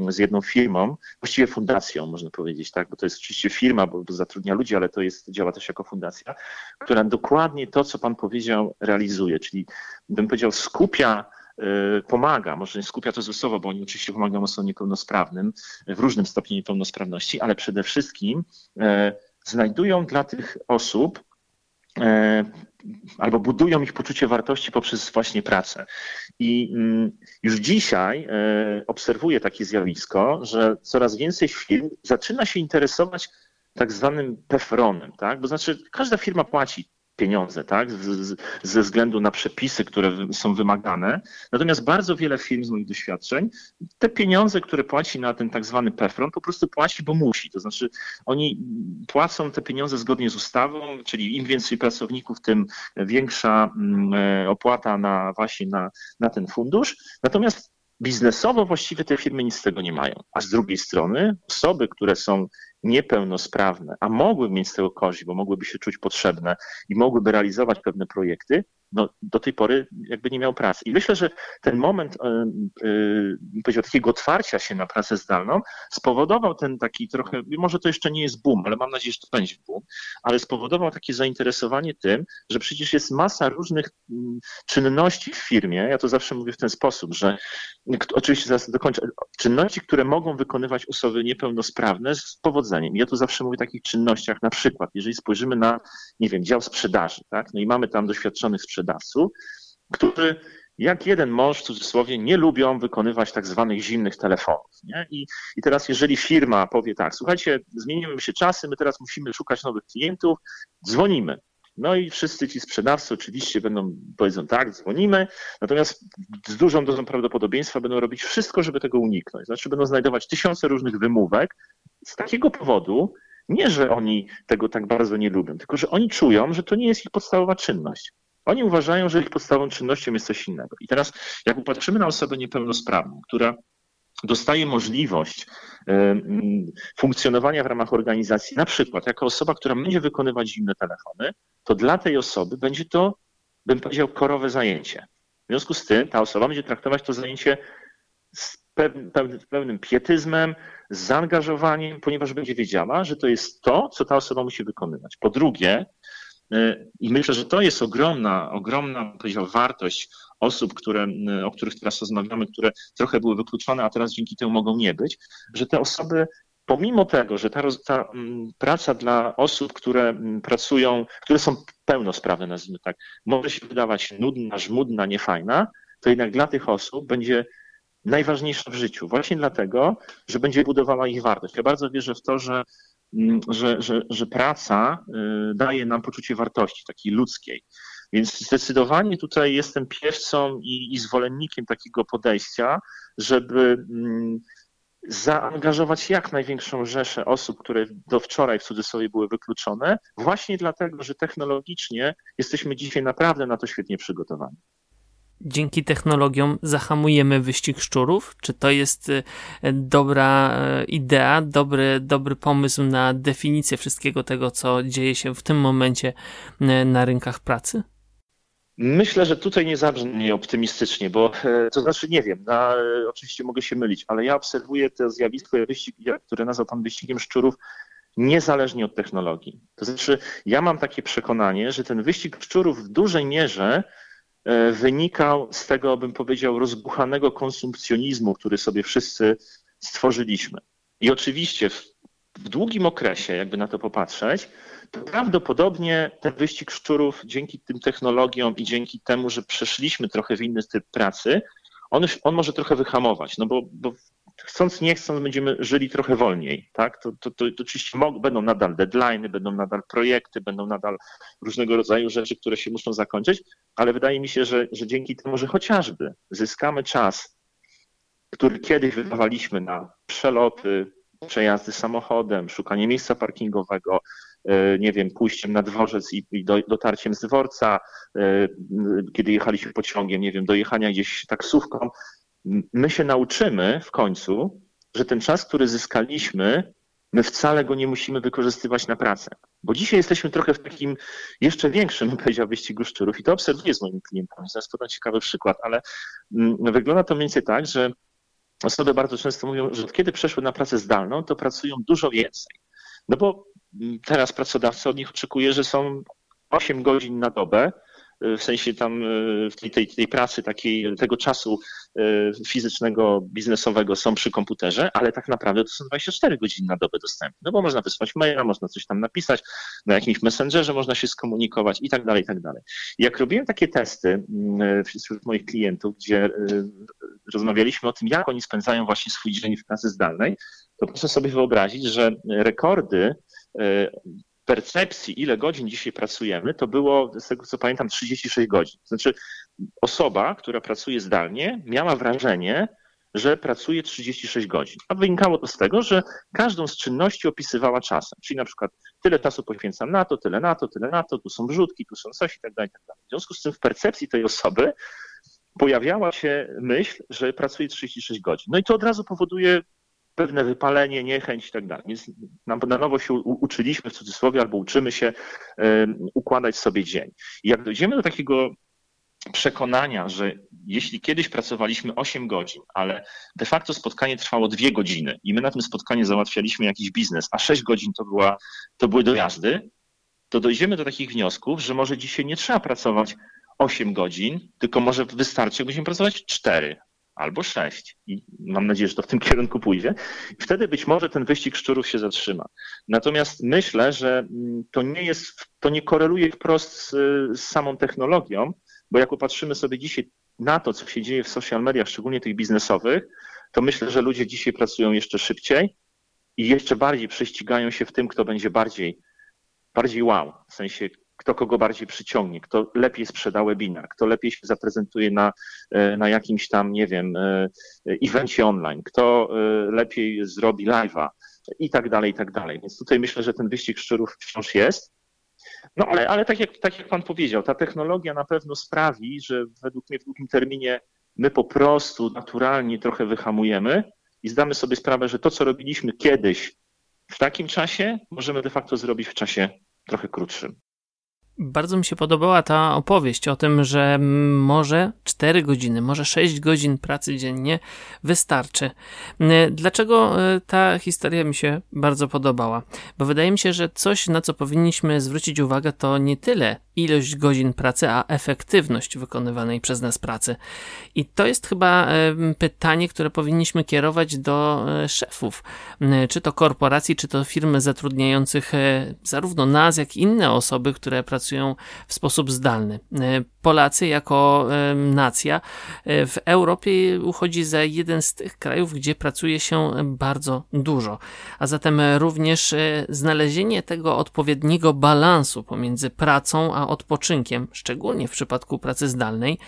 z jedną firmą, właściwie fundacją można powiedzieć, tak, bo to jest oczywiście firma, bo zatrudnia ludzi, ale to jest, działa też jako fundacja, która dokładnie to, co Pan powiedział, realizuje, czyli bym powiedział, skupia pomaga, może nie skupia to złe słowo, bo oni oczywiście pomagają osobom niepełnosprawnym w różnym stopniu niepełnosprawności, ale przede wszystkim e, znajdują dla tych osób e, albo budują ich poczucie wartości poprzez właśnie pracę. I mm, już dzisiaj e, obserwuję takie zjawisko, że coraz więcej firm zaczyna się interesować tak zwanym PEFRONem, tak? Bo znaczy każda firma płaci pieniądze, tak, ze względu na przepisy, które są wymagane. Natomiast bardzo wiele firm z moich doświadczeń te pieniądze, które płaci na ten tak zwany PEFRON, po prostu płaci, bo musi. To znaczy oni płacą te pieniądze zgodnie z ustawą, czyli im więcej pracowników, tym większa mm, e, opłata na właśnie na, na ten fundusz. Natomiast biznesowo właściwie te firmy nic z tego nie mają. A z drugiej strony osoby, które są niepełnosprawne, a mogłyby mieć z tego korzyść, bo mogłyby się czuć potrzebne i mogłyby realizować pewne projekty, no, do tej pory jakby nie miał pracy. I myślę, że ten moment yy, takiego otwarcia się na pracę zdalną spowodował ten taki trochę, może to jeszcze nie jest boom, ale mam nadzieję, że to będzie boom, ale spowodował takie zainteresowanie tym, że przecież jest masa różnych mm, czynności w firmie, ja to zawsze mówię w ten sposób, że oczywiście zaraz dokończę, czynności, które mogą wykonywać osoby niepełnosprawne z powodzeniem. Ja tu zawsze mówię o takich czynnościach, na przykład, jeżeli spojrzymy na, nie wiem, dział sprzedaży, tak, no i mamy tam doświadczonych sprzedawców, którzy jak jeden mąż w cudzysłowie nie lubią wykonywać tak zwanych zimnych telefonów. Nie? I, I teraz jeżeli firma powie tak, słuchajcie, zmieniły się czasy, my teraz musimy szukać nowych klientów, dzwonimy. No i wszyscy ci sprzedawcy oczywiście będą, powiedzą tak, dzwonimy, natomiast z dużą dozą prawdopodobieństwa będą robić wszystko, żeby tego uniknąć. Znaczy będą znajdować tysiące różnych wymówek z takiego powodu, nie, że oni tego tak bardzo nie lubią, tylko że oni czują, że to nie jest ich podstawowa czynność. Oni uważają, że ich podstawową czynnością jest coś innego. I teraz, jak popatrzymy na osobę niepełnosprawną, która dostaje możliwość funkcjonowania w ramach organizacji, na przykład jako osoba, która będzie wykonywać zimne telefony, to dla tej osoby będzie to, bym powiedział, korowe zajęcie. W związku z tym ta osoba będzie traktować to zajęcie z pewnym pietyzmem, z zaangażowaniem, ponieważ będzie wiedziała, że to jest to, co ta osoba musi wykonywać. Po drugie, i myślę, że to jest ogromna, ogromna powiedział, wartość osób, które, o których teraz rozmawiamy, które trochę były wykluczone, a teraz dzięki temu mogą nie być, że te osoby pomimo tego, że ta, ta, mm, praca dla osób, które mm, pracują, które są pełnosprawne, nazwijmy tak, może się wydawać nudna, żmudna, niefajna, to jednak dla tych osób będzie najważniejsza w życiu. Właśnie dlatego, że będzie budowała ich wartość. Ja bardzo wierzę w to, że, że, że, że praca y, daje nam poczucie wartości takiej ludzkiej. Więc zdecydowanie tutaj jestem piewcą i, i zwolennikiem takiego podejścia, żeby mm, zaangażować jak największą rzeszę osób, które do wczoraj w cudzysłowie były wykluczone, właśnie dlatego, że technologicznie jesteśmy dzisiaj naprawdę na to świetnie przygotowani dzięki technologiom zahamujemy wyścig szczurów? Czy to jest e, dobra e, idea, dobry, dobry pomysł na definicję wszystkiego tego, co dzieje się w tym momencie e, na rynkach pracy? Myślę, że tutaj nie zabrzmi optymistycznie, bo to znaczy nie wiem, na, oczywiście mogę się mylić, ale ja obserwuję to zjawisko, które nazwał pan wyścigiem szczurów, niezależnie od technologii. To znaczy, ja mam takie przekonanie, że ten wyścig szczurów w dużej mierze E, wynikał z tego, bym powiedział, rozbuchanego konsumpcjonizmu, który sobie wszyscy stworzyliśmy. I oczywiście w, w długim okresie, jakby na to popatrzeć, to prawdopodobnie ten wyścig szczurów dzięki tym technologiom i dzięki temu, że przeszliśmy trochę w inny typ pracy, on, on może trochę wyhamować, no bo, bo chcąc nie chcąc będziemy żyli trochę wolniej, tak? To, to, to, to oczywiście będą nadal deadlines, będą nadal projekty, będą nadal różnego rodzaju rzeczy, które się muszą zakończyć, ale wydaje mi się, że, że dzięki temu, że chociażby zyskamy czas, który kiedyś wydawaliśmy na przeloty, przejazdy samochodem, szukanie miejsca parkingowego, e, nie wiem, pójściem na dworzec i, i do, dotarciem z dworca, e, kiedy jechaliśmy pociągiem, nie wiem, dojechania gdzieś taksówką, my się nauczymy w końcu, że ten czas, który zyskaliśmy, my wcale go nie musimy wykorzystywać na pracę. Bo dzisiaj jesteśmy trochę w takim jeszcze większym, powiedział, wyścigu szczurów i to obserwuję z moimi klientami. Zaraz podam ciekawy przykład, ale mm, wygląda to mniej więcej tak, że osoby bardzo często mówią, że od kiedy przeszły na pracę zdalną, to pracują dużo więcej. No bo mm, teraz pracodawca od nich oczekuje, że są 8 godzin na dobę, w sensie tam e, tej, tej, tej pracy, takiej, tego czasu e, fizycznego, biznesowego są przy komputerze, ale tak naprawdę to są 24 godziny na dobę dostępne, no bo można wysłać maila, można coś tam napisać, na jakimś messengerze można się skomunikować i tak dalej, i tak dalej. Jak robiłem takie testy mm, e, wśród moich klientów, gdzie rozmawialiśmy o tym, jak oni spędzają właśnie swój dzień w pracy zdalnej, to proszę sobie wyobrazić, że rekordy percepcji, ile godzin dzisiaj pracujemy, to było, z tego co pamiętam, 36 godzin. Znaczy, osoba, która pracuje zdalnie, miała wrażenie, że pracuje 36 godzin. A wynikało to z tego, że każdą z czynności opisywała czasem. Czyli na przykład tyle czasu poświęcam na to, tyle na to, tyle na to, tu są wrzutki, tu są coś i tak dalej, tak dalej. W związku z tym w percepcji tej osoby pojawiała się myśl, że pracuje 36 godzin. No i to od razu powoduje pewne wypalenie, niechęć i tak dalej. Więc na, na nowo się uczyliśmy w cudzysłowie albo uczymy się układać sobie dzień. I jak dojdziemy do takiego przekonania, że jeśli kiedyś pracowaliśmy 8 godzin, ale de facto spotkanie trwało 2 godziny i my na tym spotkaniu załatwialiśmy jakiś biznes, a 6 godzin to, była, to były dojazdy, to dojdziemy do takich wniosków, że może dzisiaj nie trzeba pracować 8 godzin, tylko może wystarczy, jakbyśmy pracować 4 albo sześć. I mam nadzieję, że to w tym kierunku pójdzie. I wtedy być może ten wyścig szczurów się zatrzyma. Natomiast myślę, że mm, to nie jest, to nie koreluje wprost z, z samą technologią, bo jak popatrzymy sobie dzisiaj, na to, co się dzieje w social mediach, szczególnie tych biznesowych, to myślę, że ludzie dzisiaj pracują jeszcze szybciej i jeszcze bardziej prześcigają się w tym, kto będzie bardziej, bardziej wow, w sensie kto kogo bardziej przyciągnie, kto lepiej sprzeda webinar, kto lepiej się zaprezentuje na, e, na jakimś tam, nie wiem, e, evencie online, kto e, lepiej zrobi live'a i tak dalej, i tak dalej. Więc tutaj myślę, że ten wyścig szczurów wciąż jest. No ale, ale tak, jak, tak jak Pan powiedział, ta technologia na pewno sprawi, że według mnie w długim terminie my po prostu naturalnie trochę wyhamujemy i zdamy sobie sprawę, że to, co robiliśmy kiedyś w takim czasie, możemy de facto zrobić w czasie trochę krótszym. Bardzo mi się podobała ta opowieść o tym, że może 4 godziny, może 6 godzin pracy dziennie wystarczy. Dlaczego e, ta historia mi się bardzo podobała? Bo wydaje mi się, że coś, na co powinniśmy zwrócić uwagę, to nie tyle ilość godzin pracy, a efektywność wykonywanej przez nas pracy. I to jest chyba e, pytanie, które powinniśmy kierować do e, szefów, czy to korporacji, czy to firmy zatrudniających zarówno nas, jak i inne osoby, które pracują pracują w sposób zdalny. E, Polacy jako e, nacja e, w Europie uchodzi za jeden z tych krajów, gdzie pracuje się bardzo dużo. A zatem również znalezienie tego odpowiedniego balansu pomiędzy pracą a odpoczynkiem, szczególnie w przypadku pracy zdalnej,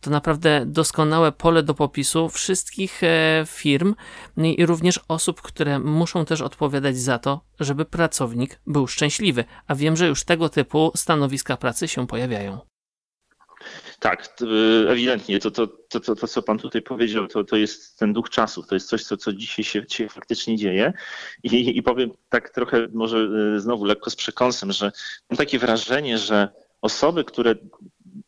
to naprawdę doskonałe pole do popisu wszystkich e, firm i również osób, które muszą też odpowiadać za to, żeby pracownik był szczęśliwy. A wiem, że już tego typu stanowiska pracy się pojawiają. Tak, ewidentnie. To, to, to, to, to co Pan tutaj powiedział, to, to jest ten duch czasów. To jest coś, co, co dzisiaj się, się faktycznie dzieje. I, I powiem tak trochę, może e, znowu lekko z przekąsem, że mam takie wrażenie, że osoby, które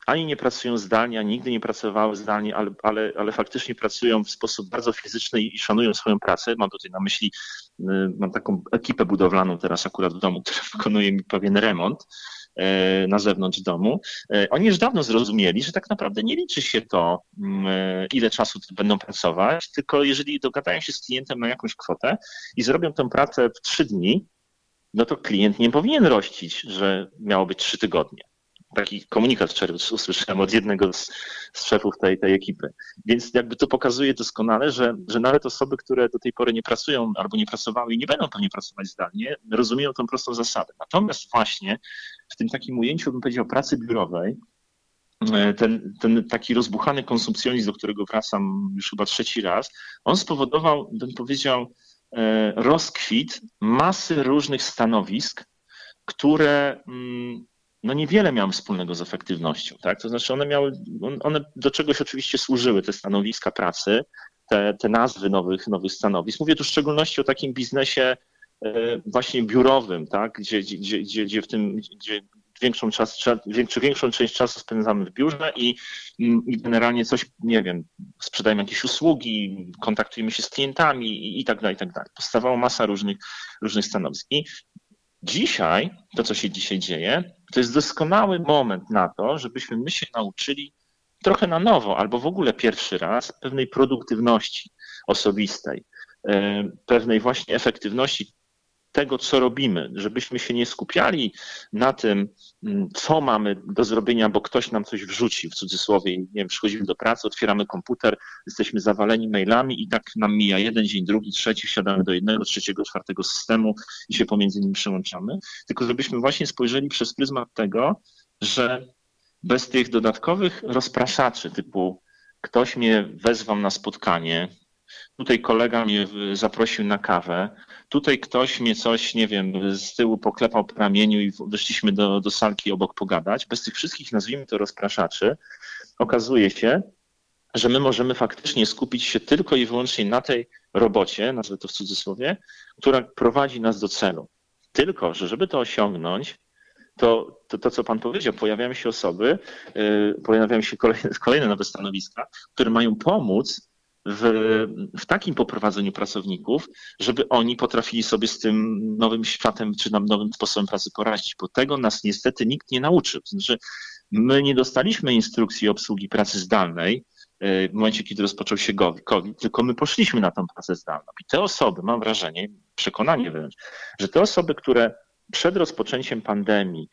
ani nie pracują zdalnie, ani nigdy nie pracowały zdalnie, ale, ale, ale faktycznie pracują w sposób bardzo fizyczny i szanują swoją pracę. Mam tutaj na myśli, y, mam taką ekipę budowlaną teraz akurat w domu, która wykonuje mi pewien remont y, na zewnątrz domu. Y, oni już dawno zrozumieli, że tak naprawdę nie liczy się to, ile czasu będą pracować, tylko jeżeli dogadają się z klientem na jakąś kwotę i zrobią tę pracę w trzy dni, no to klient nie powinien rościć, że miało być trzy tygodnie taki komunikat wczoraj usłyszałem od jednego z, z szefów tej, tej ekipy. Więc jakby to pokazuje doskonale, że, że nawet osoby, które do tej pory nie pracują albo nie pracowały i nie będą pewnie pracować zdalnie, rozumieją tą prostą zasadę. Natomiast właśnie w tym takim ujęciu, bym powiedział, pracy biurowej, e, ten, ten taki rozbuchany konsumpcjonizm, do którego wracam już chyba trzeci raz, on spowodował, bym powiedział, e, rozkwit masy różnych stanowisk, które mm, no niewiele miały wspólnego z efektywnością. Tak? To znaczy one miały, one do czegoś oczywiście służyły, te stanowiska pracy, te, te nazwy nowych, nowych stanowisk. Mówię tu w szczególności o takim biznesie właśnie biurowym, tak? gdzie, gdzie, gdzie, gdzie w tym, gdzie większą, czas, większą, większą część czasu spędzamy w biurze i, i generalnie coś, nie wiem, sprzedajemy jakieś usługi, kontaktujemy się z klientami i, i tak dalej, i tak dalej. Powstawała masa różnych, różnych stanowisk. I Dzisiaj, to co się dzisiaj dzieje, to jest doskonały moment na to, żebyśmy my się nauczyli trochę na nowo, albo w ogóle pierwszy raz pewnej produktywności osobistej, e, pewnej właśnie efektywności tego, co robimy, żebyśmy się nie skupiali na tym, mm, co mamy do zrobienia, bo ktoś nam coś wrzuci, w cudzysłowie, nie wiem, przychodzimy do pracy, otwieramy komputer, jesteśmy zawaleni mailami i tak nam mija jeden dzień, drugi, trzeci, wsiadamy do jednego, trzeciego, czwartego systemu i się pomiędzy nimi przełączamy, tylko żebyśmy właśnie spojrzeli przez pryzmat tego, że bez tych dodatkowych rozpraszaczy typu ktoś mnie wezwał na spotkanie, Tutaj kolega mnie zaprosił na kawę. Tutaj ktoś mnie coś, nie wiem, z tyłu poklepał po ramieniu i wyszliśmy do, do salki obok pogadać. Bez tych wszystkich, nazwijmy to, rozpraszaczy, okazuje się, że my możemy faktycznie skupić się tylko i wyłącznie na tej robocie, nazwę to w cudzysłowie, która prowadzi nas do celu. Tylko, że żeby to osiągnąć, to, to, to co Pan powiedział, pojawiają się osoby, yy, pojawiają się kolejne, kolejne nowe stanowiska, które mają pomóc w, w takim poprowadzeniu pracowników, żeby oni potrafili sobie z tym nowym światem czy nowym sposobem pracy poradzić, bo tego nas niestety nikt nie nauczył. Znaczy, my nie dostaliśmy instrukcji obsługi pracy zdalnej e, w momencie, kiedy rozpoczął się COVID, tylko my poszliśmy na tę pracę zdalną. I te osoby, mam wrażenie, przekonanie wręcz, że te osoby, które przed rozpoczęciem pandemii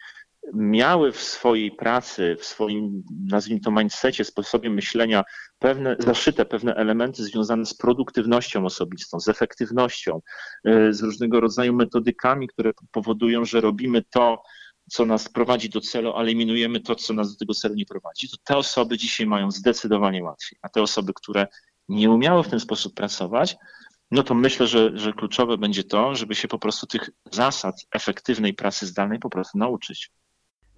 miały w swojej pracy, w swoim, nazwijmy to, mindsetie, sposobie myślenia pewne, zaszyte pewne elementy związane z produktywnością osobistą, z efektywnością, y, z różnego rodzaju metodykami, które powodują, że robimy to, co nas prowadzi do celu, a eliminujemy to, co nas do tego celu nie prowadzi, to te osoby dzisiaj mają zdecydowanie łatwiej. A te osoby, które nie umiały w ten sposób pracować, no to myślę, że, że kluczowe będzie to, żeby się po prostu tych zasad efektywnej pracy zdalnej po prostu nauczyć.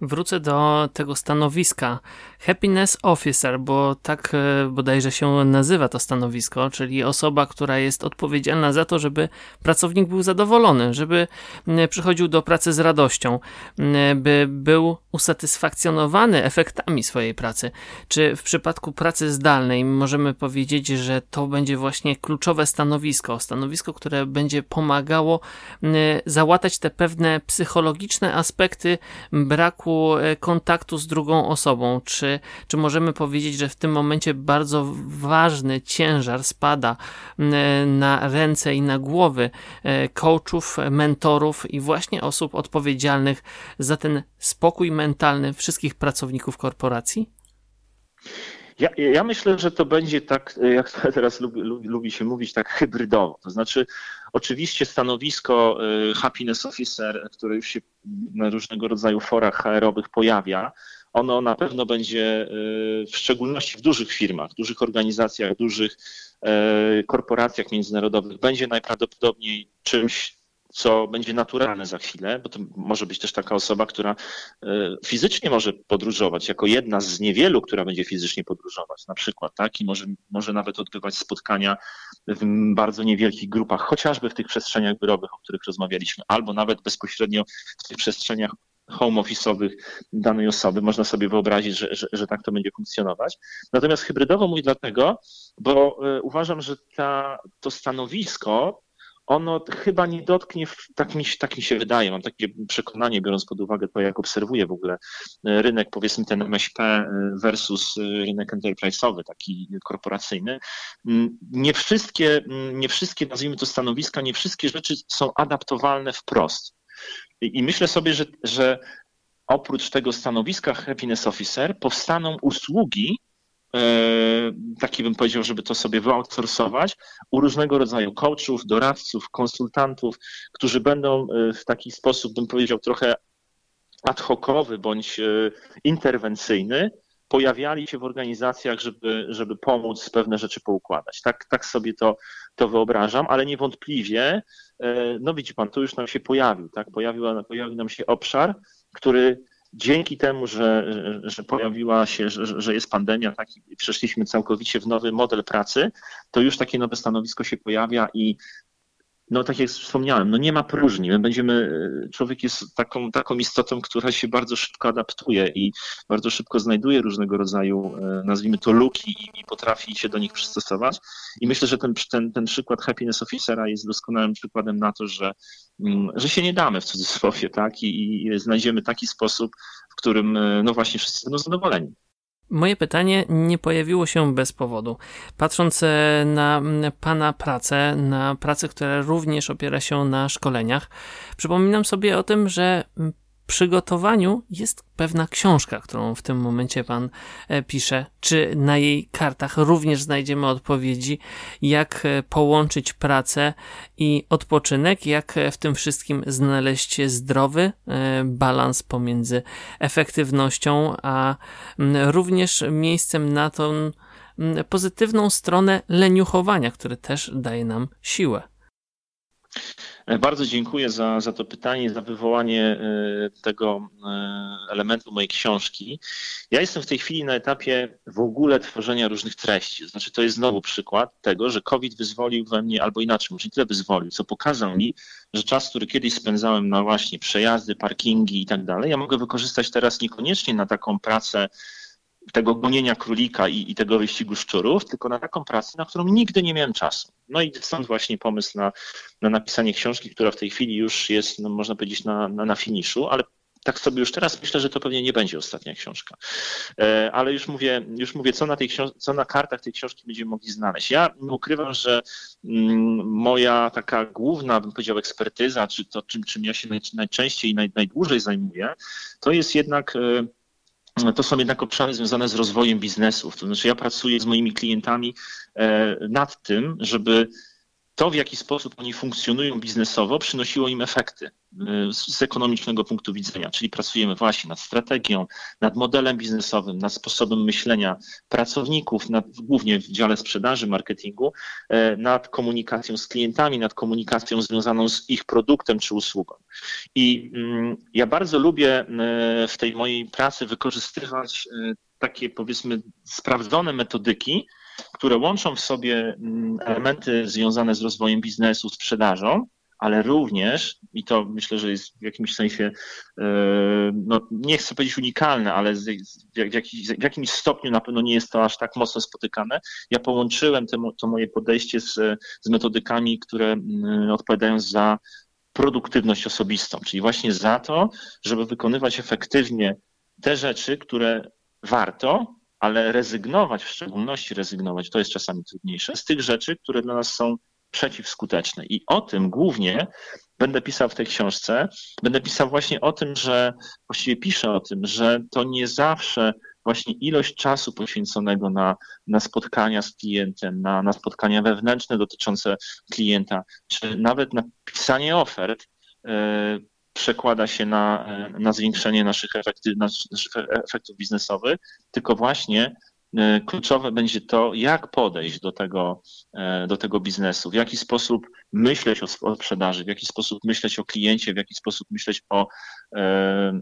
Wrócę do tego stanowiska Happiness Officer, bo tak e, bodajże się nazywa to stanowisko, czyli osoba, która jest odpowiedzialna za to, żeby pracownik był zadowolony, żeby przychodził do pracy z radością, by był usatysfakcjonowany efektami swojej pracy. Czy w przypadku pracy zdalnej możemy powiedzieć, że to będzie właśnie kluczowe stanowisko, stanowisko, które będzie pomagało załatać te pewne psychologiczne aspekty braku e, kontaktu z drugą osobą? Czy, czy możemy powiedzieć, że w tym momencie bardzo ważny ciężar spada na ręce i na głowy e, coachów, mentorów i właśnie osób odpowiedzialnych za ten spokój mentalny wszystkich pracowników korporacji? Ja, ja, myślę, że to będzie tak, jak teraz lubi, lubi, lubi, się mówić, tak hybrydowo. To znaczy, oczywiście stanowisko y, happiness officer, które już się na różnego rodzaju forach HR-owych pojawia, ono na pewno będzie y, w szczególności w dużych firmach, dużych organizacjach, dużych korporacjach międzynarodowych, będzie najprawdopodobniej czymś, co będzie naturalne za chwilę, bo to może być też taka osoba, która e, fizycznie może podróżować, jako jedna z niewielu, która będzie fizycznie podróżować, na przykład, tak? I może, może nawet odbywać spotkania w bardzo niewielkich grupach, chociażby w tych przestrzeniach biurowych, o których rozmawialiśmy, albo nawet bezpośrednio w tych przestrzeniach home office'owych danej osoby. Można sobie wyobrazić, że, że, że, tak to będzie funkcjonować. Natomiast hybrydowo mój dlatego, bo e, uważam, że ta, to stanowisko ono chyba nie dotknie, tak mi, tak mi się wydaje, mam takie przekonanie, biorąc pod uwagę to, jak obserwuję w ogóle e, rynek, powiedzmy ten MŚP e, versus e, rynek enterprise'owy, taki korporacyjny. Mm, nie wszystkie, mm, nie wszystkie, nazwijmy to stanowiska, nie wszystkie rzeczy są adaptowalne wprost. I, myślę sobie, że, że oprócz tego stanowiska happiness officer powstaną usługi, taki bym powiedział, żeby to sobie wyoutsourcować, u różnego rodzaju coachów, doradców, konsultantów, którzy będą e, w taki sposób, bym powiedział, trochę ad hocowy bądź e, interwencyjny, pojawiali się w organizacjach, żeby, żeby pomóc pewne rzeczy poukładać. Tak, tak sobie to, to wyobrażam, ale niewątpliwie, no widzi pan, tu już nam się pojawił, tak? Pojawił, pojawił nam się obszar, który dzięki temu, że, że pojawiła się, że, że jest pandemia, tak, przeszliśmy całkowicie w nowy model pracy, to już takie nowe stanowisko się pojawia i no tak jak wspomniałem, no nie ma próżni. My będziemy, człowiek jest taką, taką istotą, która się bardzo szybko adaptuje i bardzo szybko znajduje różnego rodzaju, e, nazwijmy to, luki i, i potrafi się do nich przystosować. I myślę, że ten, ten, ten przykład happiness officera jest doskonałym przykładem na to, że, mm, że się nie damy w cudzysłowie, tak? I, i znajdziemy taki sposób, w którym, e, no właśnie, wszyscy będą zadowoleni. Moje pytanie nie pojawiło się bez powodu. Patrząc e, na Pana pracę, na pracę, która również opiera się na szkoleniach, przypominam sobie o tym, że przygotowaniu jest pewna książka, którą w tym momencie pan e, pisze. Czy na jej kartach również znajdziemy odpowiedzi, jak e, połączyć pracę i odpoczynek, jak e, w tym wszystkim znaleźć zdrowy balans pomiędzy efektywnością, a również miejscem na tą pozytywną stronę leniuchowania, który też daje nam siłę. Bardzo dziękuję za, za to pytanie, za wywołanie e, tego e, elementu mojej książki. Ja jestem w tej chwili na etapie w ogóle tworzenia różnych treści. Znaczy, to jest znowu przykład tego, że COVID wyzwolił we mnie, albo inaczej, może nie tyle wyzwolił, co pokazał mi, że czas, który kiedyś spędzałem na właśnie przejazdy, parkingi i tak dalej, ja mogę wykorzystać teraz niekoniecznie na taką pracę tego gonienia królika i, i, tego wyścigu szczurów, tylko na taką pracę, na którą nigdy nie miałem czasu. No i stąd właśnie pomysł na, na napisanie książki, która w tej chwili już jest, no można powiedzieć, na, na, na finiszu, ale tak sobie już teraz myślę, że to pewnie nie będzie ostatnia książka. E, ale już mówię, już mówię co, na tej co na kartach tej książki będziemy mogli znaleźć. Ja ukrywam, że mm, moja taka główna, bym powiedział, ekspertyza, czy to czym, czym ja się najczęściej i naj, najdłużej zajmuję, to jest jednak e, to są jednak obszary związane z rozwojem biznesów. To znaczy, ja pracuję z moimi klientami e, nad tym, żeby to, w jaki sposób oni funkcjonują biznesowo, przynosiło im efekty y, z ekonomicznego punktu widzenia. Czyli pracujemy właśnie nad strategią, nad modelem biznesowym, nad sposobem myślenia pracowników, nad, głównie w dziale sprzedaży, marketingu, e, nad komunikacją z klientami, nad komunikacją związaną z ich produktem czy usługą. I mm, ja bardzo lubię e, w tej mojej pracy wykorzystywać takie powiedzmy sprawdzone metodyki, które łączą w sobie mm, elementy związane z rozwojem biznesu, sprzedażą, ale również, i to myślę, że jest w jakimś sensie, e, no nie chcę powiedzieć unikalne, ale w, jakimś stopniu na pewno nie jest to aż tak mocno spotykane. Ja połączyłem to moje podejście z, z metodykami, które mm, odpowiadają za produktywność osobistą, czyli właśnie za to, żeby wykonywać efektywnie te rzeczy, które warto, ale rezygnować, w szczególności rezygnować, to jest czasami trudniejsze, z tych rzeczy, które dla nas są przeciwskuteczne. I o tym głównie będę pisał w tej książce. Będę pisał właśnie o tym, że właściwie piszę o tym, że to nie zawsze właśnie ilość czasu poświęconego na, na spotkania z klientem, na, na spotkania wewnętrzne dotyczące klienta, czy nawet na pisanie ofert, e, przekłada się na, na zwiększenie naszych, efekty, naszych efektów biznesowych, tylko właśnie e, kluczowe będzie to, jak podejść do tego, e, do tego biznesu, w jaki sposób myśleć o, sprzedaży, w jaki sposób myśleć o kliencie, w jaki sposób myśleć o e,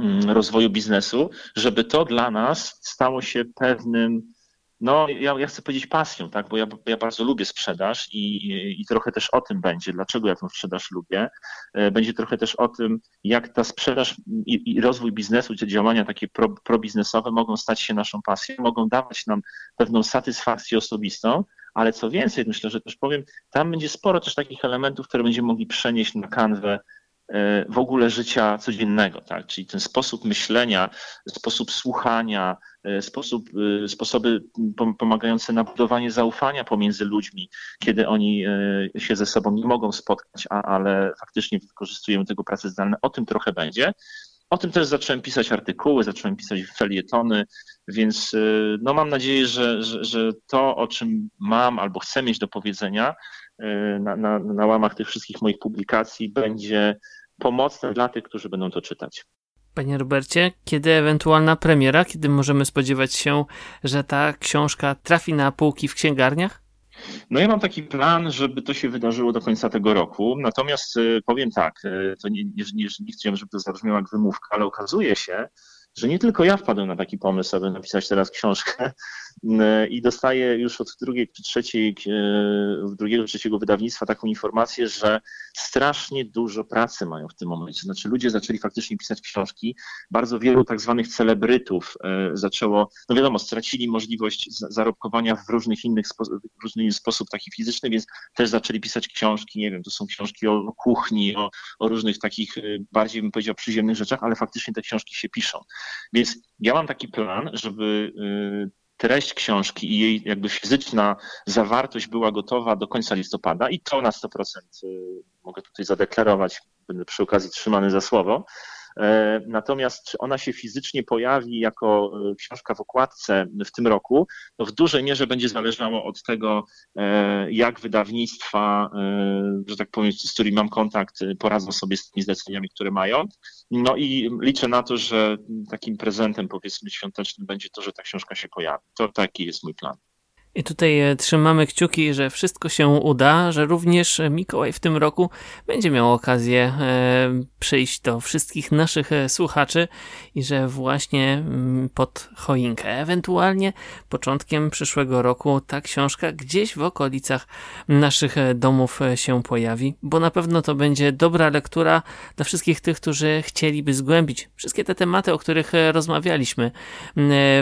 mm, rozwoju biznesu, żeby to dla nas stało się pewnym no, ja, ja chcę powiedzieć pasją, tak? bo ja, ja bardzo lubię sprzedaż i, i, trochę też o tym będzie, dlaczego ja tę sprzedaż lubię. E, będzie trochę też o tym, jak ta sprzedaż i, i rozwój biznesu, te działania takie pro, probiznesowe mogą stać się naszą pasją, mogą dawać nam pewną satysfakcję osobistą, ale co więcej, myślę, że też powiem, tam będzie sporo też takich elementów, które będziemy mogli przenieść na kanwę w ogóle życia codziennego, tak? czyli ten sposób myślenia, sposób słuchania, E, sposób, e, sposoby pomagające na budowanie zaufania pomiędzy ludźmi, kiedy oni e, się ze sobą nie mogą spotkać, a, ale faktycznie wykorzystujemy tego pracy zdalne. O tym trochę będzie. O tym też zacząłem pisać artykuły, zacząłem pisać felietony, więc no mam nadzieję, że, że, że to, o czym mam albo chcę mieć do powiedzenia na, na, na łamach tych wszystkich moich publikacji, będzie pomocne dla tych, którzy będą to czytać. Panie Robercie, kiedy ewentualna premiera, kiedy możemy spodziewać się, że ta książka trafi na półki w księgarniach? No ja mam taki plan, żeby to się wydarzyło do końca tego roku. Natomiast y, powiem tak, y, to nie, nie, nie, nie chciałem, żeby to zabrzmiało jak wymówka, ale okazuje się, że nie tylko ja wpadłem na taki pomysł, aby napisać teraz książkę i dostaję już od drugiej czy trzeciej, e, drugiego, trzeciego wydawnictwa taką informację, że strasznie dużo pracy mają w tym momencie. Znaczy ludzie zaczęli faktycznie pisać książki. Bardzo wielu tak zwanych celebrytów e, zaczęło, no wiadomo, stracili możliwość zarobkowania w różnych innych w różny sposób taki fizyczny, więc też zaczęli pisać książki, nie wiem, to są książki o kuchni, o, o różnych takich bardziej bym powiedział przyziemnych rzeczach, ale faktycznie te książki się piszą. Więc ja mam taki plan, żeby treść książki i jej jakby fizyczna zawartość była gotowa do końca listopada i to na 100% y, mogę tutaj zadeklarować, będę przy okazji trzymany za słowo. E, natomiast czy ona się fizycznie pojawi jako e, książka w okładce w tym roku, to w dużej mierze będzie zależało od tego, e, jak wydawnictwa, że tak powiem, z którymi mam kontakt, poradzą sobie z tymi zleceniami, które mają. No i liczę na to, że takim prezentem, powiedzmy, świątecznym będzie to, że ta książka się pojawi. To taki jest mój plan. I tutaj e, trzymamy kciuki, że wszystko się uda, że również Mikołaj w tym roku będzie miał okazję e, przyjść do wszystkich naszych e, słuchaczy i że właśnie mm, pod choinkę, ewentualnie początkiem przyszłego roku ta książka gdzieś w okolicach naszych domów się pojawi, bo na pewno to będzie dobra lektura dla wszystkich tych, którzy chcieliby zgłębić wszystkie te tematy, o których rozmawialiśmy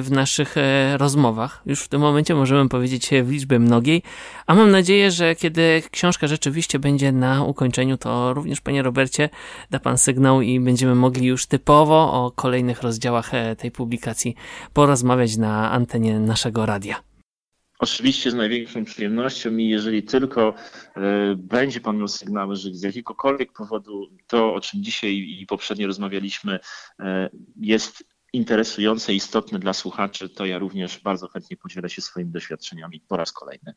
w naszych rozmowach. Już w tym momencie możemy powiedzieć, powiedzieć w liczbie mnogiej, a mam nadzieję, że kiedy książka rzeczywiście będzie na ukończeniu, to również panie Robercie da pan sygnał i będziemy mogli już typowo o kolejnych rozdziałach e, tej publikacji porozmawiać na antenie naszego radia. Oczywiście z największą przyjemnością i jeżeli tylko y, będzie Pan miał sygnały, że z jakiegokolwiek powodu to, o czym dzisiaj i poprzednio rozmawialiśmy, jest interesujące, istotne dla słuchaczy, to ja również bardzo chętnie podzielę się swoimi doświadczeniami po raz kolejny.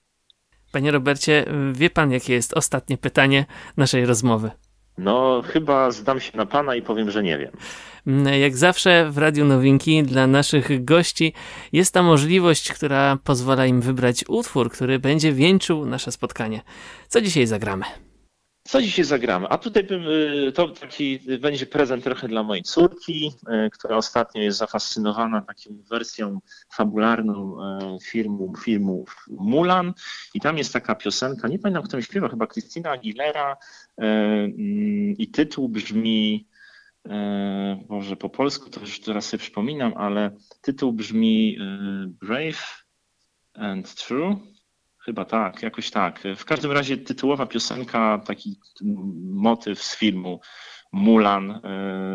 Panie Robercie, wie Pan, jakie jest ostatnie pytanie naszej rozmowy? No, chyba zdam się na pana i powiem, że nie wiem. Mm, jak zawsze w Radiu Nowinki dla naszych gości jest ta możliwość, która pozwala im wybrać utwór, który będzie wieńczył nasze spotkanie. Co dzisiaj zagramy? Co dzisiaj zagramy? A tutaj bym, y, to taki będzie prezent trochę dla mojej córki, y, która ostatnio jest zafascynowana taką wersją fabularną y, filmu, filmu Mulan. I tam jest taka piosenka, nie pamiętam kto mi śpiewa, chyba Christina Aguilera. Mm, i tytuł brzmi, może po polsku to już teraz sobie przypominam, ale tytuł brzmi Brave and True Chyba tak, jakoś tak. W każdym razie tytułowa piosenka, taki motyw z filmu Mulan e,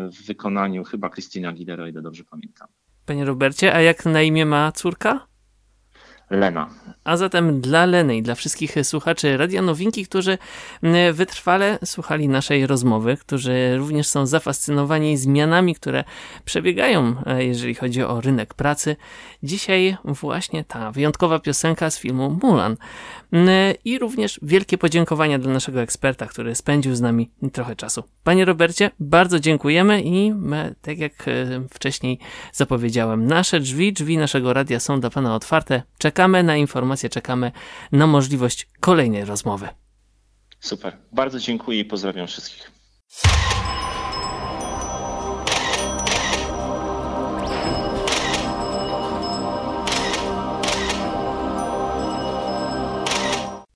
w wykonaniu chyba Christina Aguilera, o ile dobrze pamiętam. Panie Robercie, a jak na imię ma córka? Lena. A zatem dla Leny i dla wszystkich słuchaczy Radia Nowinki, którzy wytrwale słuchali naszej rozmowy, którzy również są zafascynowani zmianami, które przebiegają, e, jeżeli chodzi o rynek pracy, dzisiaj właśnie ta wyjątkowa piosenka z filmu Mulan. I również wielkie podziękowania dla naszego eksperta, który spędził z nami trochę czasu. Panie Robercie, bardzo dziękujemy i my, tak jak e, wcześniej zapowiedziałem, nasze drzwi, drzwi naszego radia są dla Pana otwarte czekamy na informacje, czekamy na możliwość kolejnej rozmowy. Super. Bardzo dziękuję i pozdrawiam wszystkich.